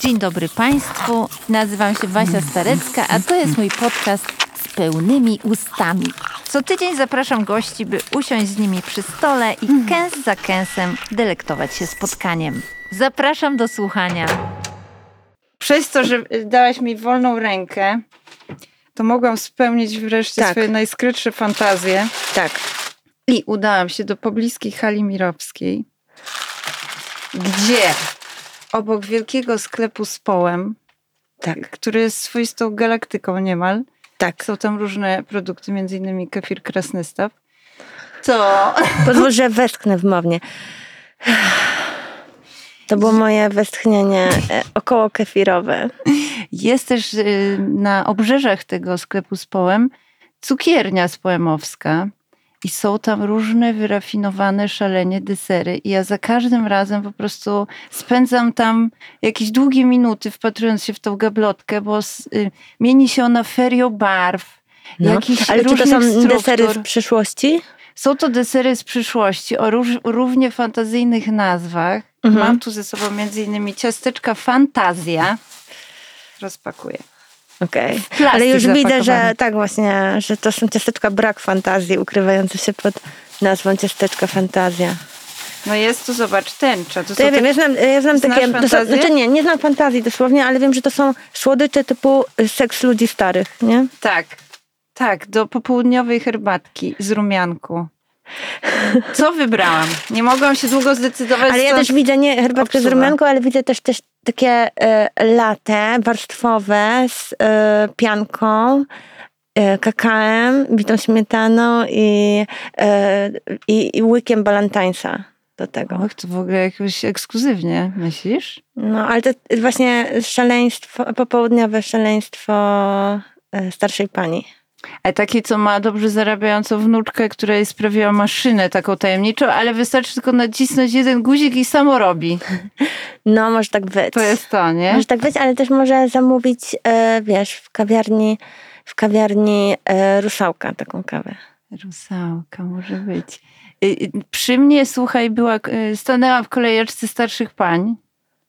Dzień dobry Państwu, nazywam się Wasia Starecka, a to jest mój podcast z pełnymi ustami. Co tydzień zapraszam gości, by usiąść z nimi przy stole i kęs za kęsem delektować się spotkaniem. Zapraszam do słuchania. Przez to, że dałaś mi wolną rękę, to mogłam spełnić wreszcie Tak. swoje najskrytsze fantazje. Tak. I udałam się do pobliskiej hali mirowskiej, gdzie obok wielkiego sklepu z połem, Tak, który jest swoistą galaktyką niemal, tak. są tam różne produkty, między innymi kefir krasnystaw, to Pozwól, że westchnę wymownie. To było moje westchnienie e, około kefirowe. jest też y, na obrzeżach tego sklepu z połem cukiernia spoemowska. I są tam różne wyrafinowane szalenie desery. I ja za każdym razem po prostu spędzam tam jakieś długie minuty wpatrując się w tą gablotkę, bo y, mieni się ona ferią barw, jakichś No. Ale czy to są struktur. desery z przyszłości? Są to desery z przyszłości o róż, równie fantazyjnych nazwach. Mhm. Mam tu ze sobą między innymi ciasteczka Fantazja. Rozpakuję. Okej. plastik Ale już widzę, że tak właśnie, że to są ciasteczka brak fantazji, ukrywające się pod nazwą ciasteczka fantazja. No jest tu, zobacz, tęcza. To To ja wiem, ja znam, ja znam takie, to znaczy nie, nie znam fantazji dosłownie, ale wiem, że to są słodycze typu seks ludzi starych, nie? Tak, tak, do popołudniowej herbatki z rumianku. Co wybrałam? Nie mogłam się długo zdecydować. Ale ja też widzę nie herbatkę z obsługa. rumianką, ale widzę też, też takie e, latte warstwowe z e, pianką, e, kakałem, bitą śmietaną i, i, i łykiem balantańsa do tego. Och, to w ogóle jakoś ekskluzywnie, myślisz? No, ale to właśnie szaleństwo, popołudniowe szaleństwo starszej pani. Ale takie, co ma dobrze zarabiającą wnuczkę, która jej sprawiła maszynę taką tajemniczą, ale wystarczy tylko nacisnąć jeden guzik i samo robi. No, może tak być. To jest to, nie? Może tak być, ale też może zamówić, e, wiesz, w kawiarni, w kawiarni e, rusałka taką kawę. Rusałka może być. Y, y, Przy mnie, słuchaj, była, y, stanęłam w kolejeczce starszych pań.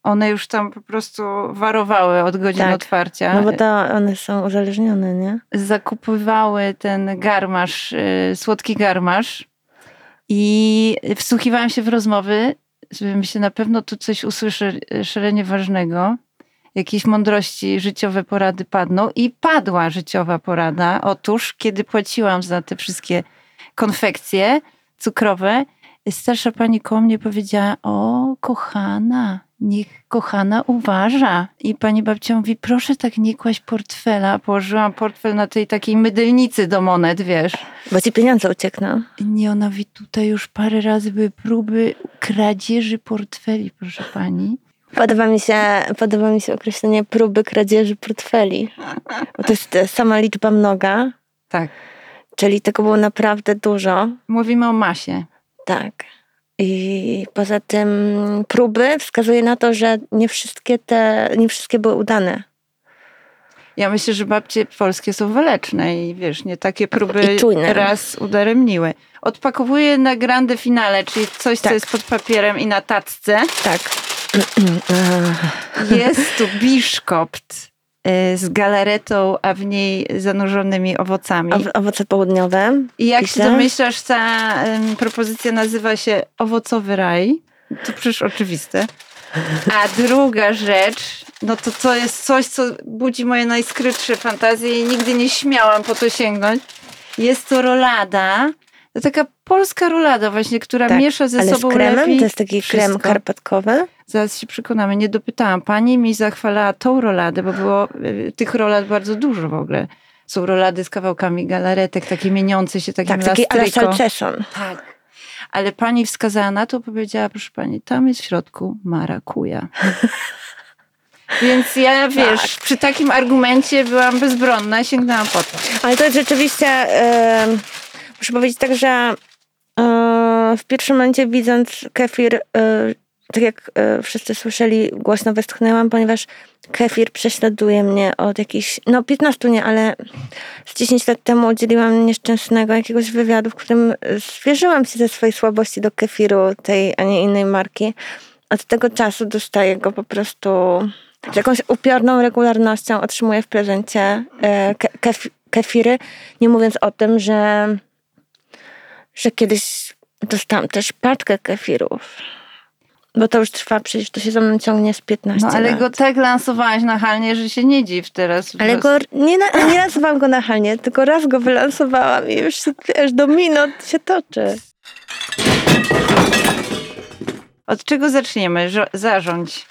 One już tam po prostu warowały od godzin Tak. otwarcia. No bo to one są uzależnione, nie? Zakupywały ten garmasz, y, słodki garmasz i wsłuchiwałam się w rozmowy, żeby myślę, na pewno tu coś usłyszę y, szalenie ważnego. Jakieś mądrości, życiowe porady padną i padła życiowa porada. Otóż, kiedy płaciłam za te wszystkie konfekcje cukrowe, starsza pani koło mnie powiedziała, o kochana, niech kochana uważa. I pani babcia mówi, proszę tak nie kłaść portfela. Położyłam portfel na tej takiej mydelnicy do monet, wiesz. Bo ci pieniądze uciekną. Nie, ona mówi, tutaj już parę razy były próby kradzieży portfeli, proszę pani. Podoba mi się, podoba mi się określenie próby kradzieży portfeli. Bo to jest sama liczba mnoga, Tak. czyli tego było naprawdę dużo. Mówimy o masie. Tak. I poza tym próby wskazuje na to, że nie wszystkie te, nie wszystkie były udane. Ja myślę, że babcie polskie są waleczne i wiesz, nie takie próby raz udaremniły. Odpakowuję na grande finale, czyli coś, co Tak. jest pod papierem i na tacce. Tak. Jest tu biszkopt z galaretą, a w niej zanurzonymi owocami. Ow- owoce południowe. I jak się pisze. domyślasz, ta em, propozycja nazywa się owocowy raj. To przecież oczywiste. A druga rzecz, no to to jest coś, co budzi moje najskrytsze fantazje i nigdy nie śmiałam po to sięgnąć. Jest to rolada. To taka polska rolada właśnie, która Tak, miesza ze Ale z sobą kremem? lepiej To jest taki krem wszystko. karpatkowy? Zaraz się przekonamy. Nie dopytałam. Pani mi zachwalała tą roladę, bo było y, tych rolad bardzo dużo w ogóle. Są rolady z kawałkami galaretek, takie mieniące się takim Tak, taki salceson. Tak. Ale pani wskazała na to, powiedziała, proszę pani, tam jest w środku marakuja. Więc ja, wiesz, Tak. przy takim argumencie byłam bezbronna, sięgnęłam po to. Ale to jest rzeczywiście, e, muszę powiedzieć tak, że e, w pierwszym momencie widząc kefir, e, tak jak e, wszyscy słyszeli, głośno westchnęłam, ponieważ kefir prześladuje mnie od jakichś, no 15 nie, ale z 10 lat temu udzieliłam nieszczęsnego jakiegoś wywiadu, w którym zwierzyłam się ze swojej słabości do kefiru tej, a nie innej marki. Od tego czasu dostaję go po prostu z jakąś upiorną regularnością otrzymuję w prezencie ke, kef, kefiry, nie mówiąc o tym, że, że kiedyś dostałam też paczkę kefirów. Bo to już trwa, przecież to się za mną ciągnie z 15 No ale lat. go tak lansowałaś nachalnie, że się nie dziw teraz. Ale go, nie, nie lansowałam go nachalnie, tylko raz go wylansowałam i już się, wiesz, domino się toczy. Od czego zaczniemy? Żo- zarządź.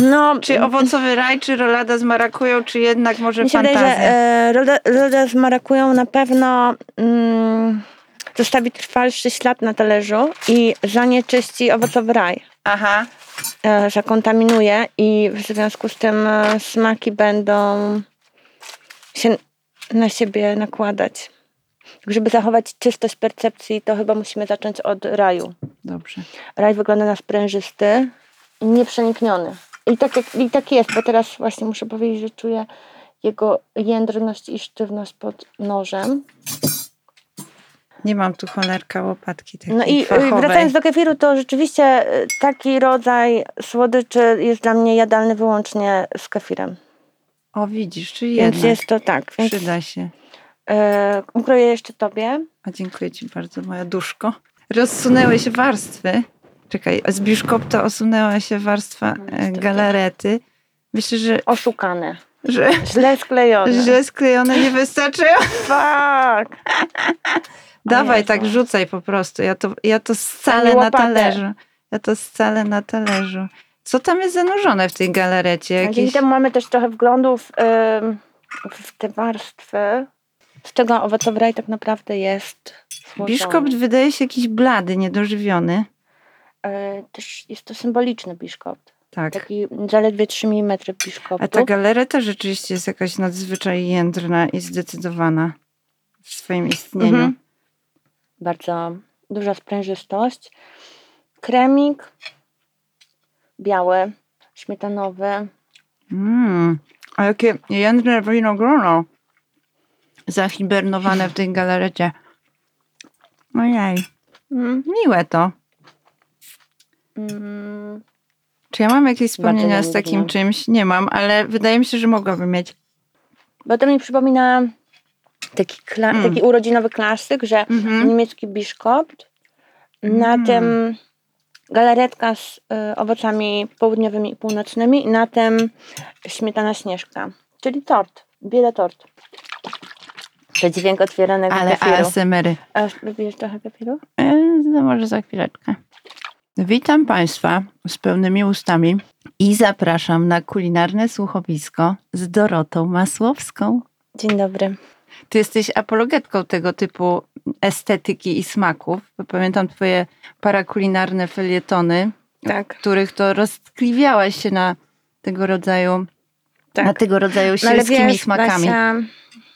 No, Czy owocowy raj, czy rolada z marakują, czy jednak może mi się wydaje, fantazja? że e, loda, loda z marakują na pewno mm, zostawi trwalszy ślad na talerzu i zanieczyści owocowy raj. Aha. e, zakontaminuje i w związku z tym e, smaki będą się na siebie nakładać. Żeby zachować czystość percepcji, to chyba musimy zacząć od raju. Dobrze. Raj wygląda na sprężysty nieprzenikniony. I tak, jak, I tak jest, bo teraz właśnie muszę powiedzieć, że czuję jego jędrność i sztywność pod nożem. Nie mam tu cholerka łopatki takiej No i y, fachowej. wracając do kefiru, to rzeczywiście y, taki rodzaj słodyczy jest dla mnie jadalny wyłącznie z kefirem. O widzisz, czyli Więc jednak jest to tak. Więc przyda się. e, ukroję jeszcze tobie. A dziękuję ci bardzo, moja duszko. Rozsunęły się warstwy. Czekaj, z biszkopta osunęła się warstwa e, galarety. Myślę, że, Oszukane. że Źle sklejone. źle sklejone nie wystarczają. Fuck. Dawaj, Jezu. tak rzucaj po prostu. Ja to, ja to scalę na talerzu. Ja to scalę na talerzu. Co tam jest zanurzone w tej galarecie? Dzięki Jakieś... temu mamy też trochę wglądów ym, w te warstwy. Z czego owocowy raj tak naprawdę jest złożony. Biszkopt wydaje się jakiś blady, niedożywiony. E, też jest to symboliczny biszkopt. Tak. Taki zaledwie 3 mm biszkoptu. A ta galareta rzeczywiście jest jakaś nadzwyczaj jędrna i zdecydowana w swoim istnieniu. Mhm. Bardzo duża sprężystość. Kremik biały, śmietanowy. Mm. A jakie jędrne winogrono zahibernowane w tej galarecie. Ojej, Mm. miłe to. Mm. Czy ja mam jakieś wspomnienia z takim czymś? Nie mam, ale wydaje mi się, że mogłabym mieć. Bo to mi przypomina taki, kla- Mm. taki urodzinowy klasyk, że Mhm. niemiecki biszkopt, na Mm. tym galaretka z y, owocami południowymi i północnymi i na tym śmietana śnieżka, czyli tort, bieda tort. To dźwięk otwieranego Ale kefiru. ASMR-y. A lubisz trochę kefiru? E, No może za chwileczkę. Witam Państwa z pełnymi ustami i zapraszam na kulinarne słuchowisko z Dorotą Masłowską. Dzień dobry. Ty jesteś apologetką tego typu estetyki i smaków. Bo pamiętam twoje parakulinarne felietony, Tak. w których to roztkliwiałaś się na tego rodzaju, Tak. na tego rodzaju No sielskimi wiesz, smakami. Basia,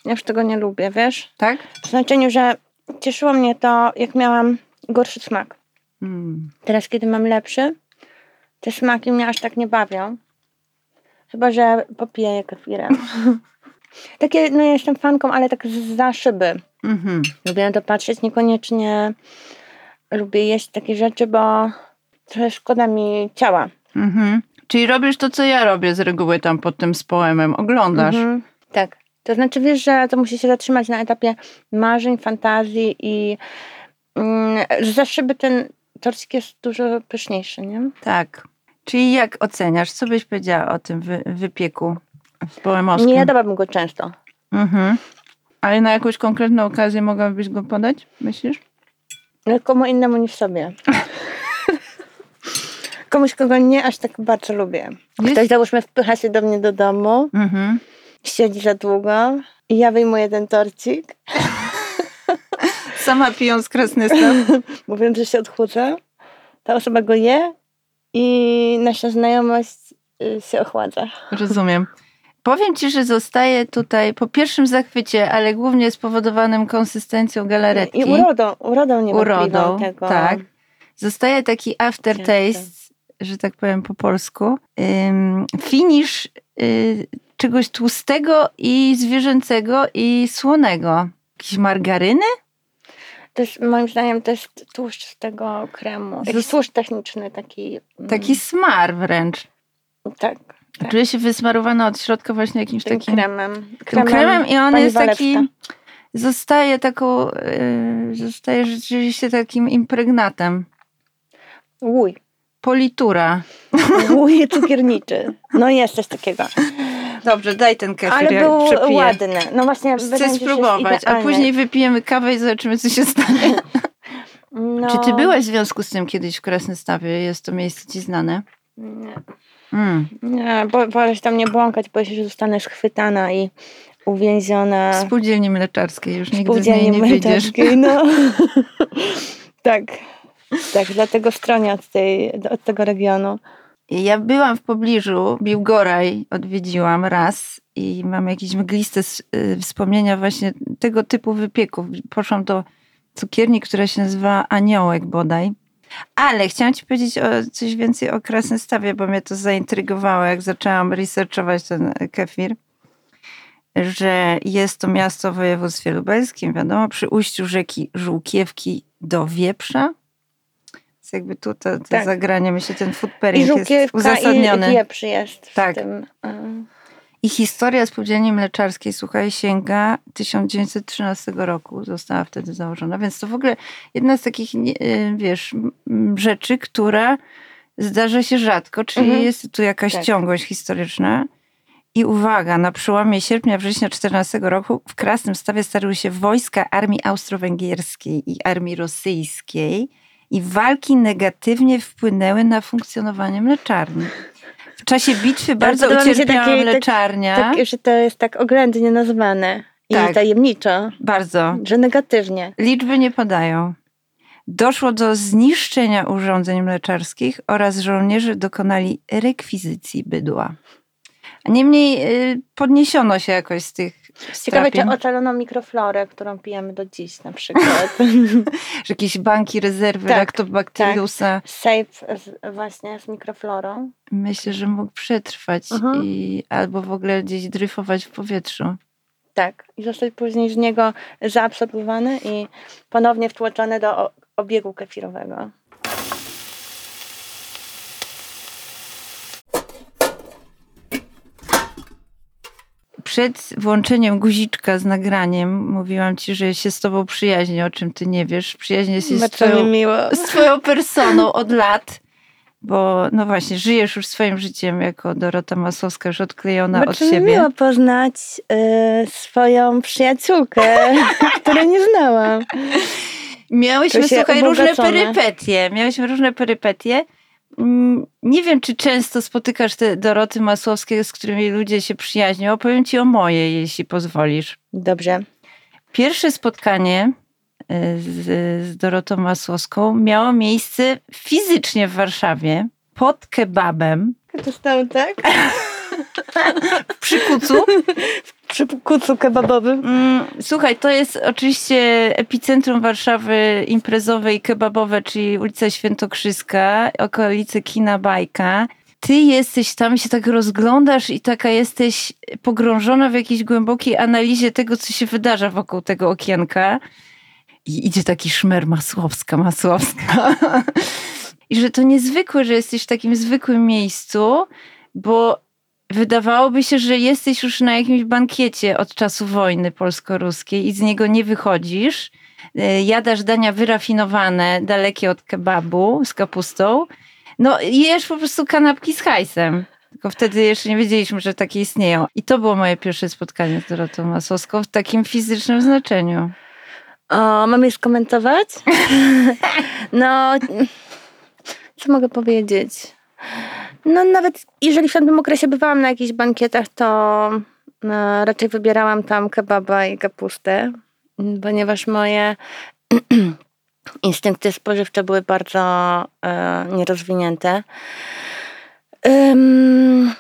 ja już tego nie lubię, wiesz? Tak? W znaczeniu, że cieszyło mnie to, jak miałam gorszy smak. Mm. Teraz, kiedy mam lepszy, te smaki mnie aż tak nie bawią. Chyba, że popiję kefirem. Takie, no ja jestem fanką, ale tak za szyby. Mhm. Lubię na to patrzeć, niekoniecznie lubię jeść takie rzeczy, bo trochę szkoda mi ciała. Mhm. Czyli robisz to, co ja robię z reguły tam pod tym spoemem. Oglądasz. Mhm. Tak. To znaczy, wiesz, że to musi się zatrzymać na etapie marzeń, fantazji i mm, za szyby ten torcik jest dużo pyszniejszy, nie? Tak. Czyli jak oceniasz? Co byś powiedziała o tym wy, wypieku w poemowskim? Nie jadałabym go często. Mhm. Ale na jakąś konkretną okazję mogłabyś go podać, myślisz? Ale komu innemu niż sobie. Komuś, kogo nie aż tak bardzo lubię. Jest- Ktoś, załóżmy, wpycha się do mnie do domu, Mhm. siedzi za długo i ja wyjmuję ten torcik, Sama pijąc krasnysław. mówiąc, że się odchudza. Ta osoba go je i nasza znajomość y, się ochładza. Rozumiem. Powiem ci, że zostaje tutaj po pierwszym zachwycie, ale głównie spowodowanym konsystencją galaretki. I urodą, urodą niewątpliwą Urodą, tego. tak. Zostaje taki aftertaste, że tak powiem po polsku. Ym, finish y, czegoś tłustego i zwierzęcego i słonego. Jakieś margaryny? To jest, moim zdaniem to jest tłuszcz z tego kremu. Jakiś tłuszcz techniczny taki. mm, Taki smar wręcz. Tak. tak. Czuję się wysmarowana od środka właśnie jakimś Tym takim kremem. tym kremem i on jest taki, Walewska. zostaje taką, yy, zostaje rzeczywiście takim impregnatem. Łuj. Politura. Łuj cukierniczy. No jest coś takiego. Dobrze, daj ten kefir, Ale ja był przepiję. ładny. No właśnie, Chcę spróbować, a później wypijemy kawę i zobaczymy, co się stanie. No, Czy ty byłaś w związku z tym kiedyś w Krasnystawie? Jest to miejsce ci znane? Nie, Mm. nie bo, wolę się tam nie błąkać, bo się, że zostanę schwytana i uwięziona W spółdzielni mleczarskiej już nigdy z niej nie wyjdziesz. No. tak. Tak, dlatego stronię od, tej, od tego regionu. Ja byłam w pobliżu, Biłgoraj odwiedziłam raz i mam jakieś mgliste y, wspomnienia właśnie tego typu wypieków. Poszłam do cukierni, która się nazywa Aniołek bodaj. Ale chciałam ci powiedzieć o, coś więcej o Krasnystawie, bo mnie to zaintrygowało, jak zaczęłam researchować ten kefir, że jest to miasto w województwie lubelskim, wiadomo, przy ujściu rzeki Żółkiewki do Wieprza. Więc jakby tu to, to Tak. zagranie, myślę, ten food pairing jest żółkiewka i uzasadniony. wieprz jest Tak. w tym. I historia spółdzielni mleczarskiej, słuchaj, sięga 1913 roku. Została wtedy założona, więc to w ogóle jedna z takich, y, wiesz, rzeczy, która zdarza się rzadko, czyli Mhm. jest tu jakaś Tak. ciągłość historyczna. I uwaga, na przełomie sierpnia-września 14 roku w Krasnym Stawie starały się wojska armii austro-węgierskiej i armii rosyjskiej i walki negatywnie wpłynęły na funkcjonowanie mleczarni. W czasie bitwy bardzo podoba ucierpiała takie- tak- mleczarnia. Tak, że to jest tak oględnie nazwane i Tak. tajemniczo, Bardzo. że negatywnie. Liczby nie podają. Doszło do zniszczenia urządzeń mleczarskich oraz żołnierze dokonali rekwizycji bydła. A Niemniej y, podniesiono się jakoś z tych Ciekawe, czy ocaloną mikroflorę, którą pijemy do dziś na przykład. że jakieś banki rezerwy Tak, Lactobacillusa Safe z, właśnie z mikroflorą. myślę, że mógł przetrwać Mhm. i albo w ogóle gdzieś dryfować w powietrzu. Tak. I zostać później z niego zaabsorbowany i ponownie wtłoczony do obiegu kefirowego. Przed włączeniem guziczka z nagraniem mówiłam ci, że się z tobą przyjaźnię, o czym ty nie wiesz. Przyjaźnię się z twoją, miło. z twoją personą od lat, bo no właśnie, żyjesz już swoim życiem jako Dorota Masłowska, już odklejona od Bardzo mi siebie. miło poznać y, swoją przyjaciółkę, której nie znałam. Miałyśmy, słuchaj, różne perypetie. Miałyśmy różne perypetie. Mm, Nie wiem, czy często spotykasz te Doroty Masłowskie, z którymi ludzie się przyjaźnią. Opowiem ci o mojej, jeśli pozwolisz. Dobrze. Pierwsze spotkanie y, z, z Dorotą Masłowską miało miejsce fizycznie w Warszawie pod kebabem To stał tak? przy kucu. Przy kucu kebabowym. Mm, Słuchaj, to jest oczywiście epicentrum Warszawy imprezowe i kebabowe, czyli ulica Świętokrzyska, okolice Kina Bajka. Ty jesteś tam, się tak rozglądasz i taka jesteś pogrążona w jakiejś głębokiej analizie tego, co się wydarza wokół tego okienka. I idzie taki szmer Masłowska, Masłowska. I że to niezwykłe, że jesteś w takim zwykłym miejscu, bo wydawałoby się, że jesteś już na jakimś bankiecie od czasu wojny polsko-ruskiej i z niego nie wychodzisz. E, Jadasz dania wyrafinowane, dalekie od kebabu z kapustą. No, jesz po prostu kanapki z hajsem. Tylko wtedy jeszcze nie wiedzieliśmy, że takie istnieją. I to było moje pierwsze spotkanie z Dorotą Masłowską w takim fizycznym znaczeniu. O, mam je skomentować? No, co mogę powiedzieć? No, nawet jeżeli w tamtym okresie bywałam na jakichś bankietach, to no, raczej wybierałam tam kebaba i kapustę, ponieważ moje instynkty spożywcze były bardzo e, nierozwinięte. Ym,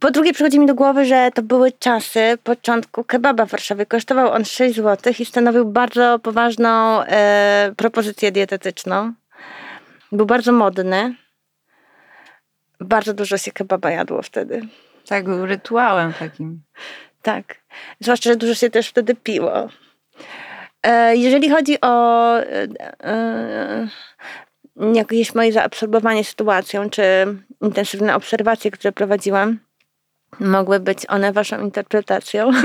po drugie przychodzi mi do głowy, że to były czasy początku kebaba w Warszawie. Kosztował on 6 zł i stanowił bardzo poważną e, propozycję dietetyczną. Był bardzo modny. Bardzo dużo się kebaba jadło wtedy. Tak, był rytuałem takim. Tak. Zwłaszcza, że dużo się też wtedy piło. E, Jeżeli chodzi o e, e, jakieś moje zaabsorbowanie sytuacją, czy intensywne obserwacje, które prowadziłam, mogły być one waszą interpretacją.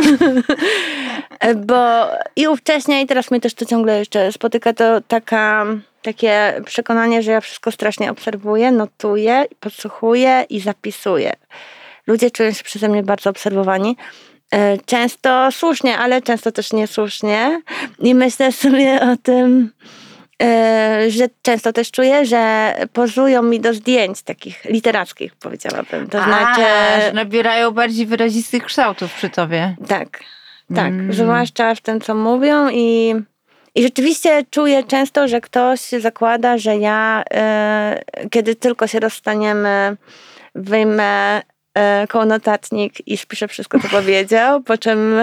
E, Bo i ówcześnie, i teraz mnie też to ciągle jeszcze spotyka, to taka, takie przekonanie, że ja wszystko strasznie obserwuję, notuję, podsłuchuję i zapisuję. Ludzie czują się przeze mnie bardzo obserwowani. E, Często słusznie, ale często też niesłusznie. I myślę sobie o tym, e, że często też czuję, że pozują mi do zdjęć takich literackich, powiedziałabym. To znaczy, A, że nabierają bardziej wyrazistych kształtów przy tobie. tak, tak. Mm. Zwłaszcza w tym, co mówią i, i rzeczywiście czuję często, że ktoś zakłada, że ja, e, kiedy tylko się rozstaniemy, wyjmę e, kołonotatnik i spiszę wszystko, co powiedział, po czym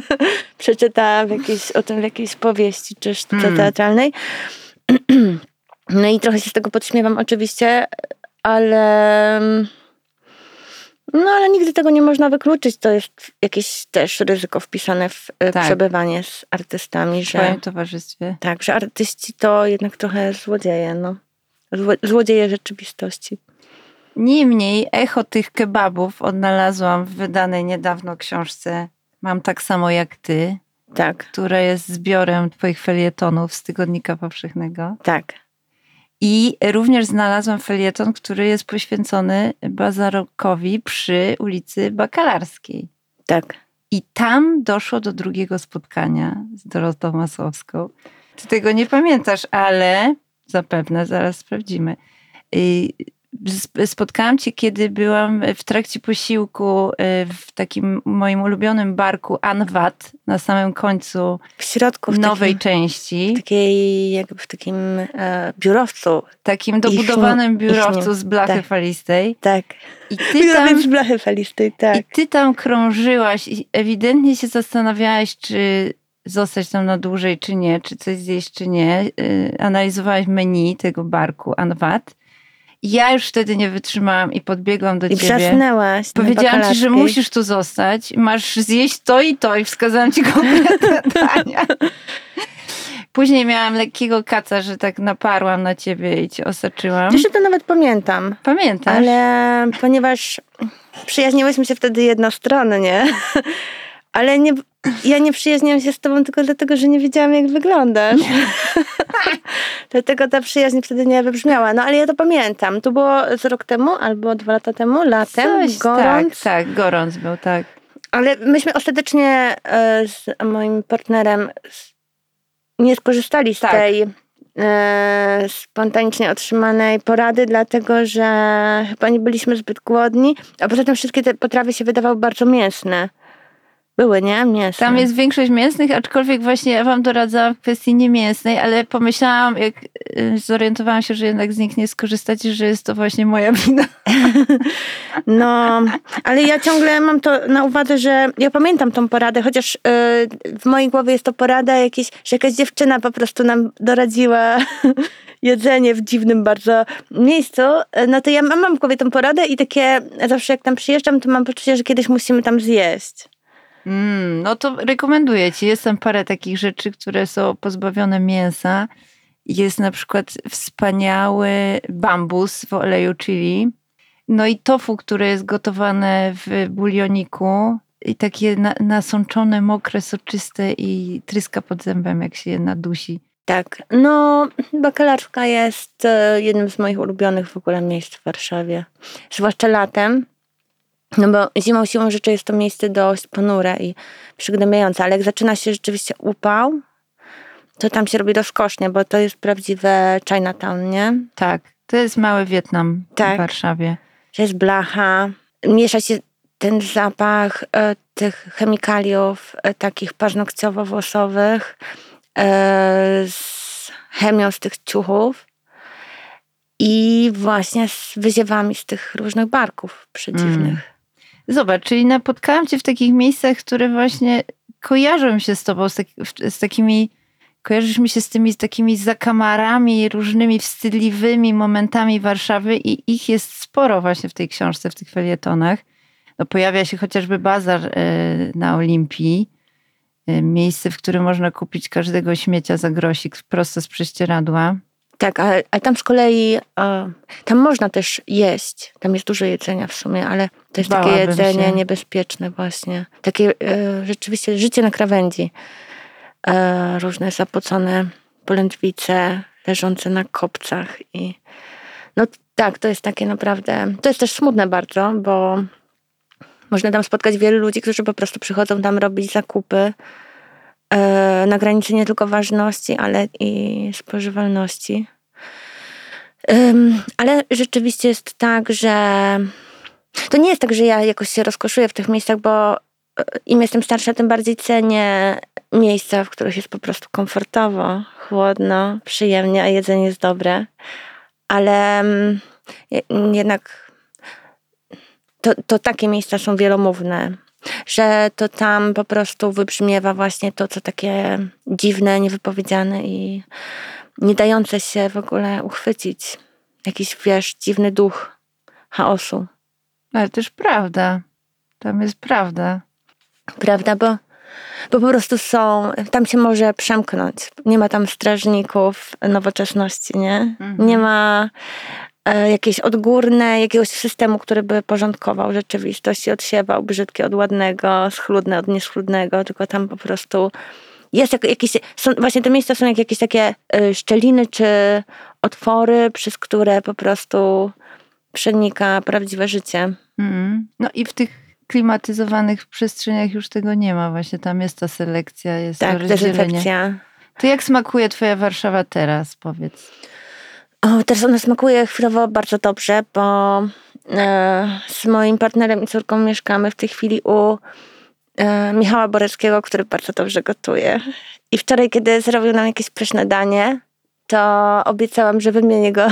przeczyta w jakiejś, o tym w jakiejś powieści czy sztuce Mm. teatralnej. No i trochę się z tego podśmiewam oczywiście, ale no ale nigdy tego nie można wykluczyć. To jest jakieś też ryzyko wpisane w e, Tak. przebywanie z artystami, W że towarzystwie. tak, że artyści to jednak trochę złodzieje, no. Zło, złodzieje rzeczywistości. Niemniej echo tych kebabów odnalazłam w wydanej niedawno książce Mam tak samo jak ty, Tak, która jest zbiorem twoich felietonów z Tygodnika Powszechnego. tak. I również znalazłam felieton, który jest poświęcony Bazarokowi przy ulicy Bakalarskiej. Tak. I tam doszło do drugiego spotkania z Dorotą Masłowską. Ty tego nie pamiętasz, ale zapewne zaraz sprawdzimy. Sp- Spotkałam cię, kiedy byłam w trakcie posiłku y, w takim moim ulubionym barku Anwat na samym końcu W środku, w nowej takim, części. takiej, jakby w takim e, biurowcu. Takim dobudowanym Ich- biurowcu ich- z blachy tak. falistej. Tak. I ty tam Biurowiec blachy falistej, tak. I ty tam krążyłaś i ewidentnie się zastanawiałaś, czy zostać tam na dłużej, czy nie, czy coś zjeść, czy nie. Yy, Analizowałaś menu tego barku Anwat. I Ja już wtedy nie wytrzymałam i podbiegłam do I ciebie. wrzasnęłaś. na Powiedziałam ci, że musisz tu zostać. Masz zjeść to i to i wskazałam ci konkretne dania. Później miałam lekkiego kaca, że tak naparłam na ciebie i cię osaczyłam. Jeszcze to nawet pamiętam. Pamiętasz? Ale ponieważ przyjaźniłyśmy się wtedy jednostronnie, ale nie, ja nie przyjaźniłam się z tobą tylko dlatego, że nie wiedziałam, jak wyglądasz. dlatego ta przyjaźń wtedy nie wybrzmiała. No ale ja to pamiętam. To było z rok temu albo dwa lata temu, latem, Coś, gorąc. Tak, tak, gorąc był, tak. Ale myśmy ostatecznie e, z moim partnerem nie skorzystali z Tak. tej e, spontanicznie otrzymanej porady, dlatego że chyba nie byliśmy zbyt głodni, a poza tym wszystkie te potrawy się wydawały bardzo mięsne. Były, nie? Mięsne. Tam jest większość mięsnych, aczkolwiek właśnie ja wam doradzałam w kwestii niemięsnej, ale pomyślałam, jak y, zorientowałam się, że jednak z nich nie skorzystacie, że jest to właśnie moja wina. No, ale ja ciągle mam to na uwadze, że ja pamiętam tą poradę, chociaż y, w mojej głowie jest to porada jakieś, że jakaś dziewczyna po prostu nam doradziła jedzenie w dziwnym bardzo miejscu. No to ja mam mam w głowie tą poradę i takie zawsze jak tam przyjeżdżam, to mam poczucie, że kiedyś musimy tam zjeść. Mm, no to rekomenduję ci. Jest tam parę takich rzeczy, które są pozbawione mięsa. Jest na przykład wspaniały bambus w oleju chili. No i tofu, które jest gotowane w bulioniku i takie na, nasączone, mokre, soczyste i tryska pod zębem, jak się je nadusi. Tak, no bakalarska jest e, jednym z moich ulubionych w ogóle miejsc w Warszawie. Zwłaszcza latem. No bo zimą siłą rzeczy jest to miejsce dość ponure i przygnębiające, ale jak zaczyna się rzeczywiście upał, to tam się robi rozkosznie, bo to jest prawdziwe Chinatown, nie? Tak, to jest mały Wietnam Tak. w Warszawie. Że jest blacha, miesza się ten zapach e, tych chemikaliów e, takich paznokciowo-włosowych e, z chemią z tych ciuchów i właśnie z wyziewami z tych różnych barków przedziwnych. Zobacz, czyli napotkałam cię w takich miejscach, które właśnie kojarzą się z tobą, z, tak, z takimi, kojarzysz mi się z tymi z takimi zakamarami, różnymi wstydliwymi momentami Warszawy i ich jest sporo właśnie w tej książce, w tych felietonach. No, pojawia się chociażby bazar e, na Olimpii, y, miejsce, w którym można kupić każdego śmiecia za grosik prosto z prześcieradła. Tak, ale, ale tam z kolei, tam można też jeść. Tam jest dużo jedzenia w sumie, ale to jest takie jedzenie się. niebezpieczne właśnie. Takie e, rzeczywiście życie na krawędzi. E, różne zapocone polędwice leżące na kopcach i no tak, to jest takie naprawdę, to jest też smutne bardzo, bo można tam spotkać wielu ludzi, którzy po prostu przychodzą tam robić zakupy na granicy nie tylko ważności, ale i spożywalności. Ale rzeczywiście jest tak, że to nie jest tak, że ja jakoś się rozkoszuję w tych miejscach, bo e, im jestem starsza, tym bardziej cenię miejsca, w których jest po prostu komfortowo, chłodno, przyjemnie, a jedzenie jest dobre. Ale je- jednak to, to takie miejsca są wielomówne, że to tam po prostu wybrzmiewa właśnie to, co takie dziwne, niewypowiedziane i nie dające się w ogóle uchwycić. Jakiś, wiesz, dziwny duch chaosu. Ale też prawda. Tam jest prawda. Prawda? Bo, bo po prostu są, tam się może przemknąć. Nie ma tam strażników nowoczesności, nie? Mhm. Nie ma jakiejś odgórnej, jakiegoś systemu, który by porządkował rzeczywistość i odsiewał brzydkie od ładnego, schludne od nieschludnego, tylko tam po prostu jest jak, jakieś, są, właśnie te miejsca są jak jakieś takie e, szczeliny czy otwory, przez które po prostu przenika prawdziwe życie. Mhm. No i w tych klimatyzowanych przestrzeniach już tego nie ma. Właśnie tam jest ta selekcja, jest to Tak, rozdzielenie. dezynfekcja. To jak smakuje twoja Warszawa teraz, powiedz? O, teraz ona smakuje chwilowo bardzo dobrze, bo e, z moim partnerem i córką mieszkamy w tej chwili u e, Michała Boreckiego, który bardzo dobrze gotuje. I wczoraj, kiedy zrobił nam jakieś pyszne danie, to obiecałam, że wymienię go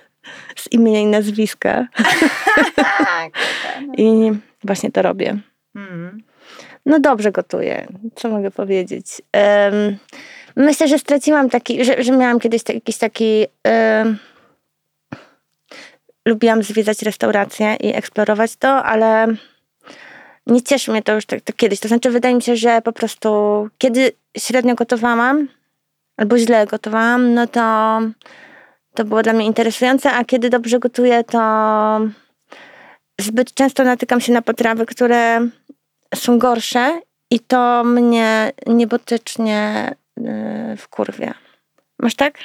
z imienia i nazwiska. I właśnie to robię. Mhm. No dobrze gotuję. Co mogę powiedzieć? Em, myślę, że straciłam taki, że, że miałam kiedyś ta- jakiś taki... em, lubiłam zwiedzać restauracje i eksplorować to, ale nie cieszy mnie to już tak, tak kiedyś. To znaczy wydaje mi się, że po prostu kiedy średnio gotowałam albo źle gotowałam, no to to było dla mnie interesujące, a kiedy dobrze gotuję, to zbyt często natykam się na potrawy, które są gorsze i to mnie niebotycznie yy, wkurwia. Masz tak?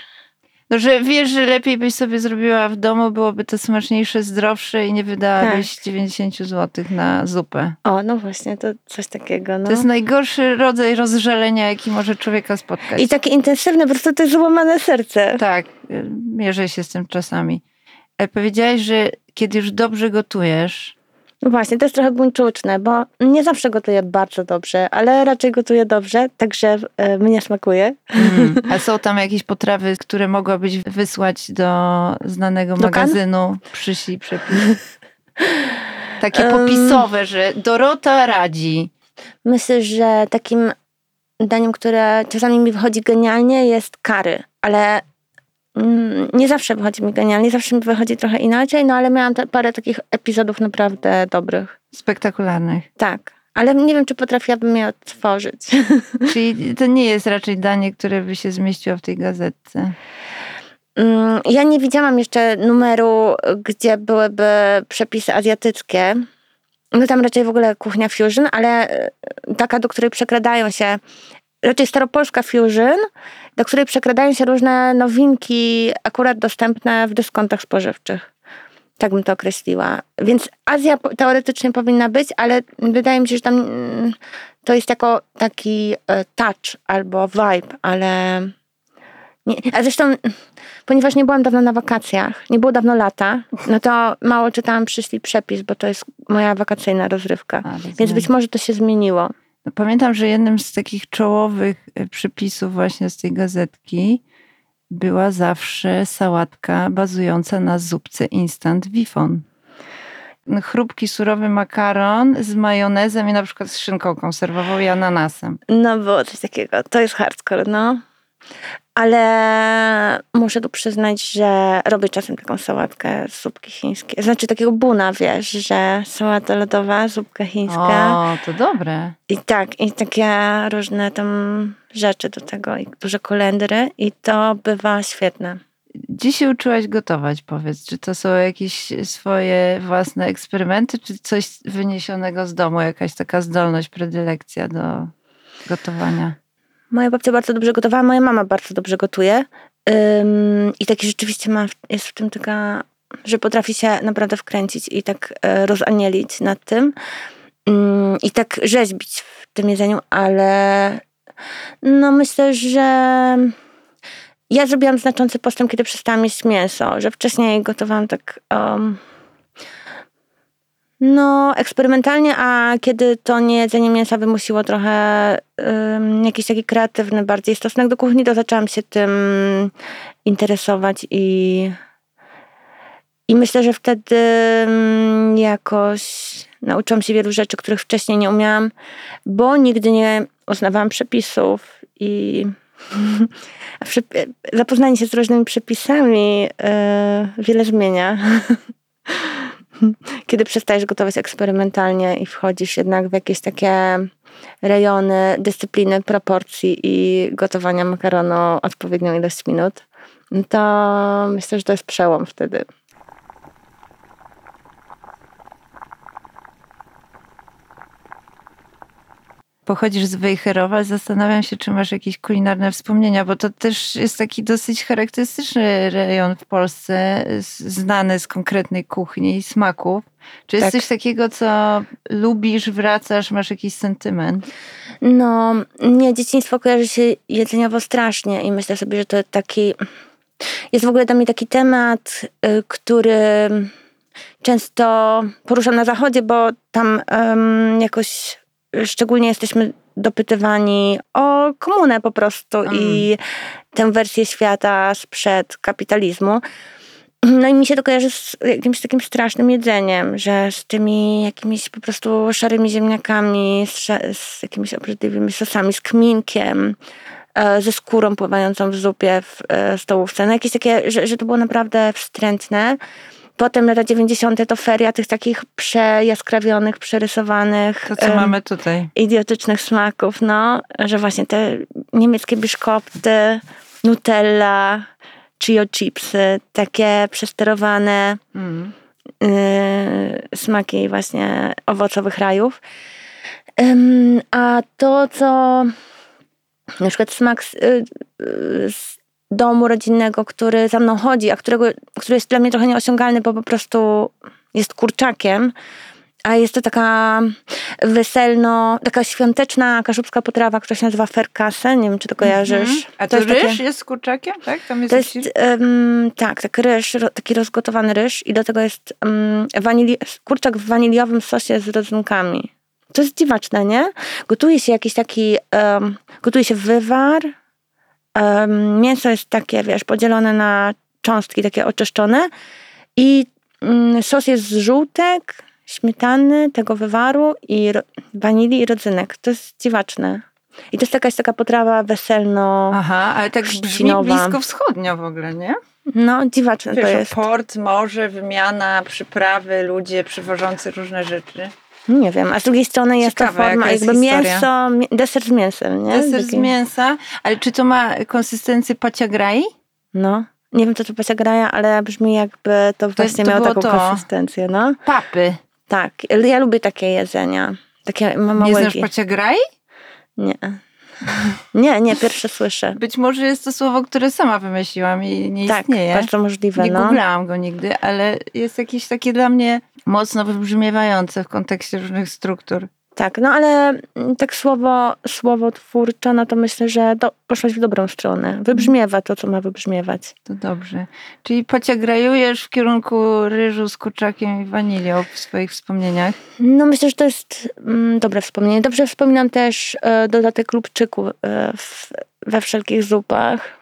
No, że wiesz, że lepiej byś sobie zrobiła w domu, byłoby to smaczniejsze, zdrowsze i nie wydałabyś Tak. 90 zł na zupę. O, no właśnie, to coś takiego. No. To jest najgorszy rodzaj rozżalenia, jaki może człowieka spotkać. I taki intensywny, po prostu to jest złamane serce. Tak, y, mierzę się z tym czasami. Ale powiedziałaś, że kiedy już dobrze gotujesz, No Właśnie, to jest trochę buńczuczne, bo nie zawsze gotuję bardzo dobrze, ale raczej gotuję dobrze, także e, mnie smakuje. mm, a są tam jakieś potrawy, które mogłabyś wysłać do znanego Do magazynu Przyślij przepis. Takie popisowe, że Dorota radzi. Myślę, że takim daniem, które czasami mi wychodzi genialnie, jest kary, ale nie zawsze wychodzi mi genialnie, zawsze mi wychodzi trochę inaczej, no ale miałam parę takich epizodów naprawdę dobrych. Spektakularnych. Tak, ale nie wiem, czy potrafiłabym je odtworzyć. Czyli to nie jest raczej danie, które by się zmieściło w tej gazetce. Mm, Ja nie widziałam jeszcze numeru, gdzie byłyby przepisy azjatyckie. No tam raczej w ogóle kuchnia fusion, ale e, taka, do której przekradają się raczej staropolska fusion, do której przekradają się różne nowinki akurat dostępne w dyskontach spożywczych. Tak bym to określiła. Więc Azja teoretycznie powinna być, ale wydaje mi się, że tam mm, to jest jako taki e, touch albo vibe, ale nie, a zresztą, ponieważ nie byłam dawno na wakacjach, nie było dawno lata, no to mało czytałam Przyszli Przepis, bo to jest moja wakacyjna rozrywka. A, Więc rozumiem. być może to się zmieniło. Pamiętam, że jednym z takich czołowych e, przypisów właśnie z tej gazetki była zawsze sałatka bazująca na zupce instant Wifon. Chrupki, surowy makaron z majonezem i na przykład z szynką konserwową i ananasem. No było coś takiego. To jest hardcore, no. Ale muszę tu przyznać, że robię czasem taką sałatkę z zupki chińskiej. Znaczy takiego buna, wiesz, że sałata lodowa, zupka chińska. O, to dobre. I tak, i takie różne tam rzeczy do tego, i duże kolendry i to bywa świetne. Się uczyłaś gotować, powiedz? Czy to są jakieś swoje własne eksperymenty, czy coś wyniesionego z domu, jakaś taka zdolność, predylekcja do gotowania? Moja babcia bardzo dobrze gotowała, moja mama bardzo dobrze gotuje. Ym, I taki rzeczywiście ma, jest w tym taka, że potrafi się naprawdę wkręcić i tak e, rozanielić nad tym. Ym, I tak rzeźbić w tym jedzeniu, ale no myślę, że ja zrobiłam znaczący postęp, kiedy przestałam jeść mięso, że wcześniej gotowałam tak um, no eksperymentalnie, a kiedy to nie jedzenie mięsa wymusiło trochę jakiś taki kreatywny bardziej stosunek do kuchni, to zaczęłam się tym interesować i i myślę, że wtedy jakoś nauczyłam się wielu rzeczy, których wcześniej nie umiałam, bo nigdy nie uznawałam przepisów i zapoznanie się z różnymi przepisami yy, wiele zmienia. Kiedy przestajesz gotować eksperymentalnie i wchodzisz jednak w jakieś takie rejony dyscypliny, proporcji i gotowania makaronu odpowiednią ilość minut, to myślę, że to jest przełom wtedy. Pochodzisz z Wejherowa, zastanawiam się, czy masz jakieś kulinarne wspomnienia, bo to też jest taki dosyć charakterystyczny rejon w Polsce, znany z konkretnej kuchni i smaków. Czy jest Tak. coś takiego, co lubisz, wracasz, masz jakiś sentyment? No, nie, dzieciństwo kojarzy się jedzeniowo strasznie i myślę sobie, że to taki. Jest w ogóle dla mnie taki temat, y, który często poruszam na zachodzie, bo tam em, jakoś szczególnie jesteśmy dopytywani o komunę po prostu i tę wersję świata sprzed kapitalizmu. No i mi się to kojarzy z jakimś takim strasznym jedzeniem, że z tymi jakimiś po prostu szarymi ziemniakami, z, z jakimiś obrzydliwymi sosami, z kminkiem, e, ze skórą pływającą w zupie w e, stołówce. No jakieś takie, że, że to było naprawdę wstrętne. Potem lata 90. to feria tych takich przejaskrawionych, przerysowanych, To, co em, mamy tutaj. idiotycznych smaków, no, że właśnie te niemieckie biszkopty, Nutella, Chio chipsy, takie przesterowane Mm. yy, smaki właśnie owocowych rajów. Ym, a to, co na przykład smak z, y, y, z domu rodzinnego, który za mną chodzi, a którego, który jest dla mnie trochę nieosiągalny, bo po prostu jest kurczakiem, a jest to taka weselno, taka świąteczna kaszubska potrawa, która się nazywa ferkase. Nie wiem, czy to kojarzysz. Mhm. A to, jest takie- ryż jest z kurczakiem, tak? Tam jest, to jest, em, tak, taki ryż, taki rozgotowany ryż i do tego jest um, wanili, kurczak w waniliowym sosie z rodzynkami. To jest dziwaczne, nie? Gotuje się jakiś taki, em, gotuje się wywar, mięso jest takie, wiesz, podzielone na cząstki takie oczyszczone i mm, sos jest z żółtek, śmietany, tego wywaru i wanilii i rodzynek. To jest dziwaczne. I to jest jakaś taka potrawa weselno... Aha, ale tak brzmi blisko wschodnio w ogóle, nie? No, dziwaczne to Wiesz, jest. port, morze, wymiana, przyprawy, ludzie przywożący różne rzeczy. Nie wiem, a z drugiej strony jest Ciekawe, to forma jest jakby historia. mięso, mi- deser z mięsem, nie? Deser z mięsa, ale czy to ma konsystencję paciagrai? No, nie wiem co to pasia graja, ale brzmi jakby to właśnie to miało taką to. konsystencję, no. Papy. Tak, ja lubię takie jedzenia. Takie Nie małe znasz paciagrai? Nie. Nie, nie, pierwsze słyszę. Być może jest to słowo, które sama wymyśliłam i nie Tak, istnieje. bardzo możliwe, Nie no. googlałam go nigdy, ale jest jakieś takie dla mnie mocno wybrzmiewające w kontekście różnych struktur. Tak, no ale mm, tak słowo, słowo twórcze, no to myślę, że do, poszłaś w dobrą stronę. Wybrzmiewa to, co ma wybrzmiewać. To dobrze. Czyli paciagrajujesz w kierunku ryżu z kurczakiem i wanilią w swoich wspomnieniach. No myślę, że to jest mm, dobre wspomnienie. Dobrze wspominam też e, dodatek lubczyku e, w, we wszelkich zupach.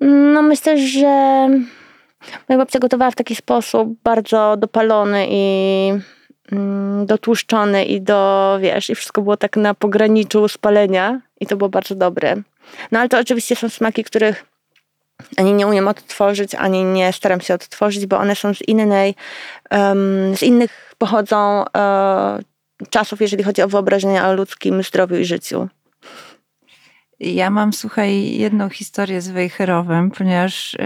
No myślę, że moja babcia gotowała w taki sposób bardzo dopalony i dotłuszczony i do, wiesz, i wszystko było tak na pograniczu spalenia i to było bardzo dobre. No ale to oczywiście są smaki, których ani nie umiem odtworzyć, ani nie staram się odtworzyć, bo one są z innej, um, z innych pochodzą e, czasów, jeżeli chodzi o wyobrażenia o ludzkim zdrowiu i życiu. Ja mam, słuchaj, jedną historię z Wejherowem, ponieważ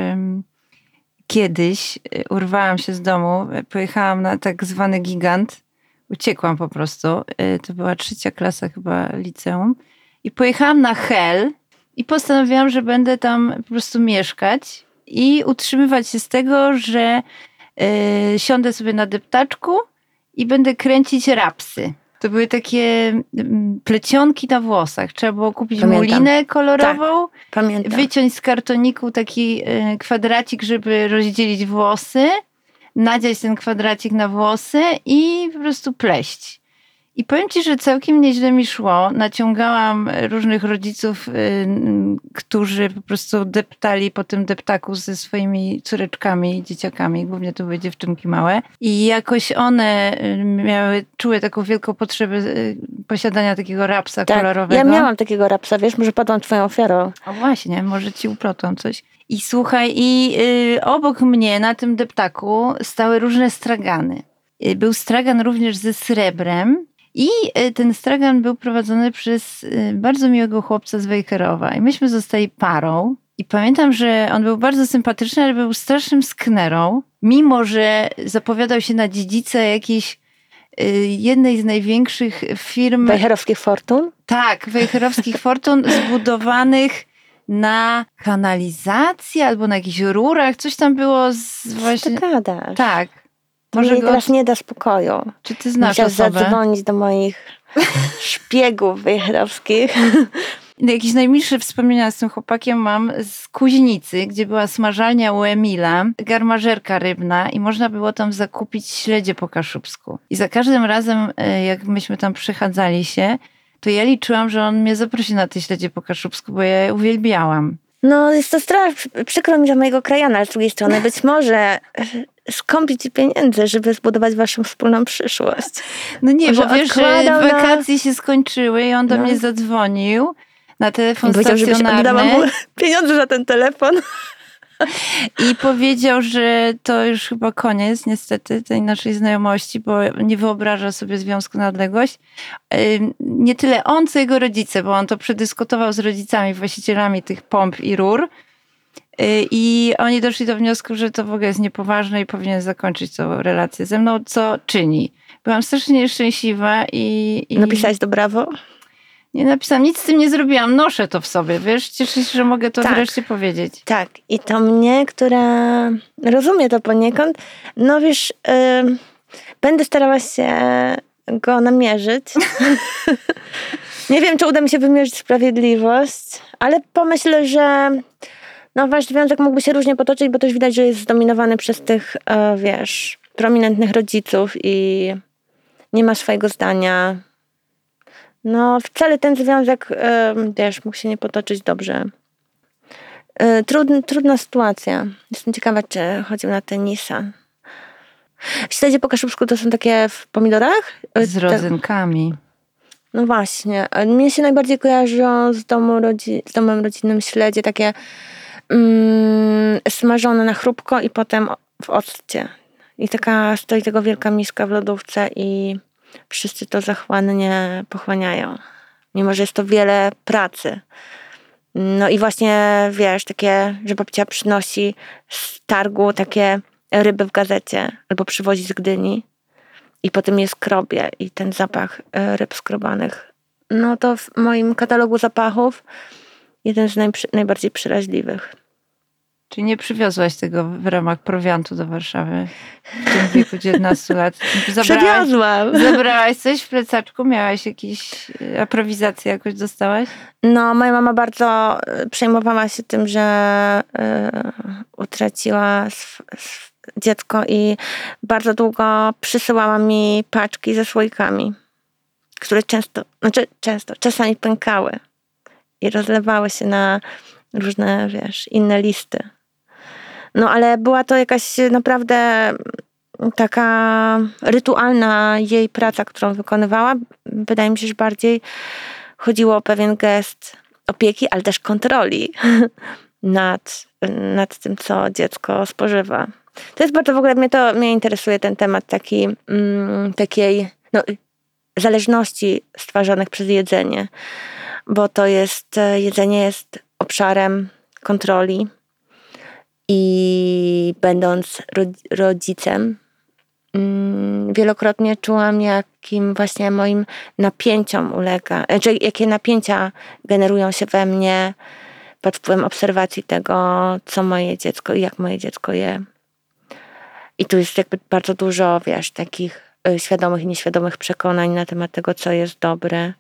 kiedyś e, urwałam się z domu, pojechałam na tak zwany gigant, uciekłam po prostu, e, to była trzecia klasa chyba liceum i pojechałam na Hel i postanowiłam, że będę tam po prostu mieszkać i utrzymywać się z tego, że y, siądę sobie na deptaczku i będę kręcić rapsy. To były takie mm, plecionki na włosach. Trzeba było kupić Pamiętam. mulinę kolorową, Pamiętam. wyciąć z kartoniku taki y, kwadracik, żeby rozdzielić włosy, nadziać ten kwadracik na włosy i po prostu pleść. I powiem ci, że całkiem nieźle mi szło. Naciągałam różnych rodziców, y, którzy po prostu deptali po tym deptaku ze swoimi córeczkami i dzieciakami. Głównie to były dziewczynki małe. I jakoś one y, miały, czuły taką wielką potrzebę y, posiadania takiego rapsa tak. kolorowego. Ja miałam takiego rapsa, wiesz, może padłam twoją ofiarą. O właśnie, może ci uplotą coś. I słuchaj, i y, obok mnie na tym deptaku stały różne stragany. Był stragan również ze srebrem i y, ten stragan był prowadzony przez y, bardzo miłego chłopca z Wejherowa. I myśmy zostali parą. I pamiętam, że on był bardzo sympatyczny, ale był strasznym sknerą. Mimo, że zapowiadał się na dziedzicę jakiejś y, jednej z największych firm Wejherowskich fortun? tak, wejherowskich fortun zbudowanych na kanalizacji albo na jakichś rurach. Coś tam było z Ty właśnie... gadasz. Tak. Może mnie go... teraz nie da spokoju. Czy ty znasz Musiał osobę? zadzwonić do moich szpiegów wejherowskich. Jakieś najmilsze wspomnienia z tym chłopakiem mam z Kuźnicy, gdzie była smażalnia u Emila, garmażerka rybna i można było tam zakupić śledzie po kaszubsku. I za każdym razem, e, jak myśmy tam przechadzali się, to ja liczyłam, że on mnie zaprosi na te śledzie po kaszubsku, bo ja je uwielbiałam. No, jest to strasznie przykro mi za mojego krajana, ale z drugiej strony być może skąpi ci pieniędzy, żeby zbudować waszą wspólną przyszłość. No nie, Może bo wiesz, że odkładał na- wakacje się skończyły i on do No. mnie zadzwonił na telefon Powiedział, oddała mu stacjonarny pieniądze za ten telefon. i powiedział, że to już chyba koniec niestety tej naszej znajomości, bo nie wyobraża sobie związku na odległość. Nie tyle on, co jego rodzice, bo on to przedyskutował z rodzicami, właścicielami tych pomp i rur. Y, I oni doszli do wniosku, że to w ogóle jest niepoważne i powinien zakończyć tą relację ze mną, co czyni. Byłam strasznie nieszczęśliwa i... i... Napisałeś do brawo? Nie napisałam, nic z tym nie zrobiłam. Noszę to w sobie, wiesz? Cieszę się, że mogę to Tak. wreszcie powiedzieć. Tak. I to mnie, która rozumie to poniekąd, no wiesz, ym, będę starała się go namierzyć. Nie wiem, czy uda mi się wymierzyć sprawiedliwość, ale pomyślę, że no wasz związek mógłby się różnie potoczyć, bo też widać, że jest zdominowany przez tych, e, wiesz, prominentnych rodziców i nie ma swojego zdania. No, wcale ten związek, wiesz, mógł się nie potoczyć dobrze. E, Trudn, trudna sytuacja. Jestem ciekawa, czy chodził na tenisa. Śledzie po kaszubsku to są takie w pomidorach? E, Z rodzynkami. no właśnie. Mnie się najbardziej kojarzą z, domu rodzi- z domem rodzinnym śledzie, takie mm, smażone na chrupko i potem w occie. I taka stoi tego wielka miska w lodówce i wszyscy to zachłannie pochłaniają. Mimo, że jest to wiele pracy. No i właśnie, wiesz, takie, że babcia przynosi z targu takie ryby w gazecie albo przywozi z Gdyni i potem je skrobie i ten zapach e, ryb skrobanych. No to w moim katalogu zapachów jeden z najbardziej przeraźliwych. Czy nie przywiozłaś tego w ramach prowiantu do Warszawy w tym wieku 19 lat? Zabrałaś, Przewiozłam! zabrałaś coś w plecaczku? Miałaś jakieś e, aprowizację jakoś dostałaś? No, moja mama bardzo e, przejmowała się tym, że e, utraciła sw, sw, dziecko i bardzo długo przysyłała mi paczki ze słoikami, które często, znaczy często, czasami pękały i rozlewały się na różne, wiesz, inne listy. No, ale była to jakaś naprawdę taka rytualna jej praca, którą wykonywała. Wydaje mi się, że bardziej chodziło o pewien gest opieki, ale też kontroli nad, nad tym, co dziecko spożywa. To jest bardzo w ogóle, mnie to mnie interesuje ten temat taki, mm, takiej no, zależności stwarzanych przez jedzenie, bo to jest, e, jedzenie jest obszarem kontroli i będąc ro- rodzicem, mm, wielokrotnie czułam, jakim właśnie moim napięciom ulega, znaczy jakie napięcia generują się we mnie pod wpływem obserwacji tego, co moje dziecko i jak moje dziecko je. I tu jest jakby bardzo dużo, wiesz, takich y, świadomych i nieświadomych przekonań na temat tego, co jest dobre,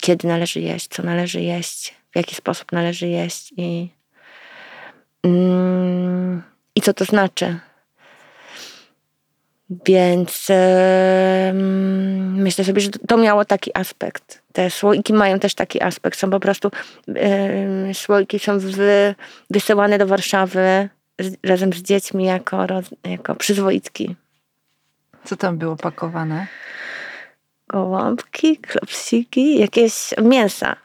kiedy należy jeść, co należy jeść, w jaki sposób należy jeść i, mm, i co to znaczy. Więc em, myślę sobie, że to miało taki aspekt. Te słoiki mają też taki aspekt. Są po prostu em, słoiki są wy, wysyłane do Warszawy z, razem z dziećmi jako, jako przyzwoitki. Co tam było pakowane? gołąbki, klopsiki, jakieś mięsa.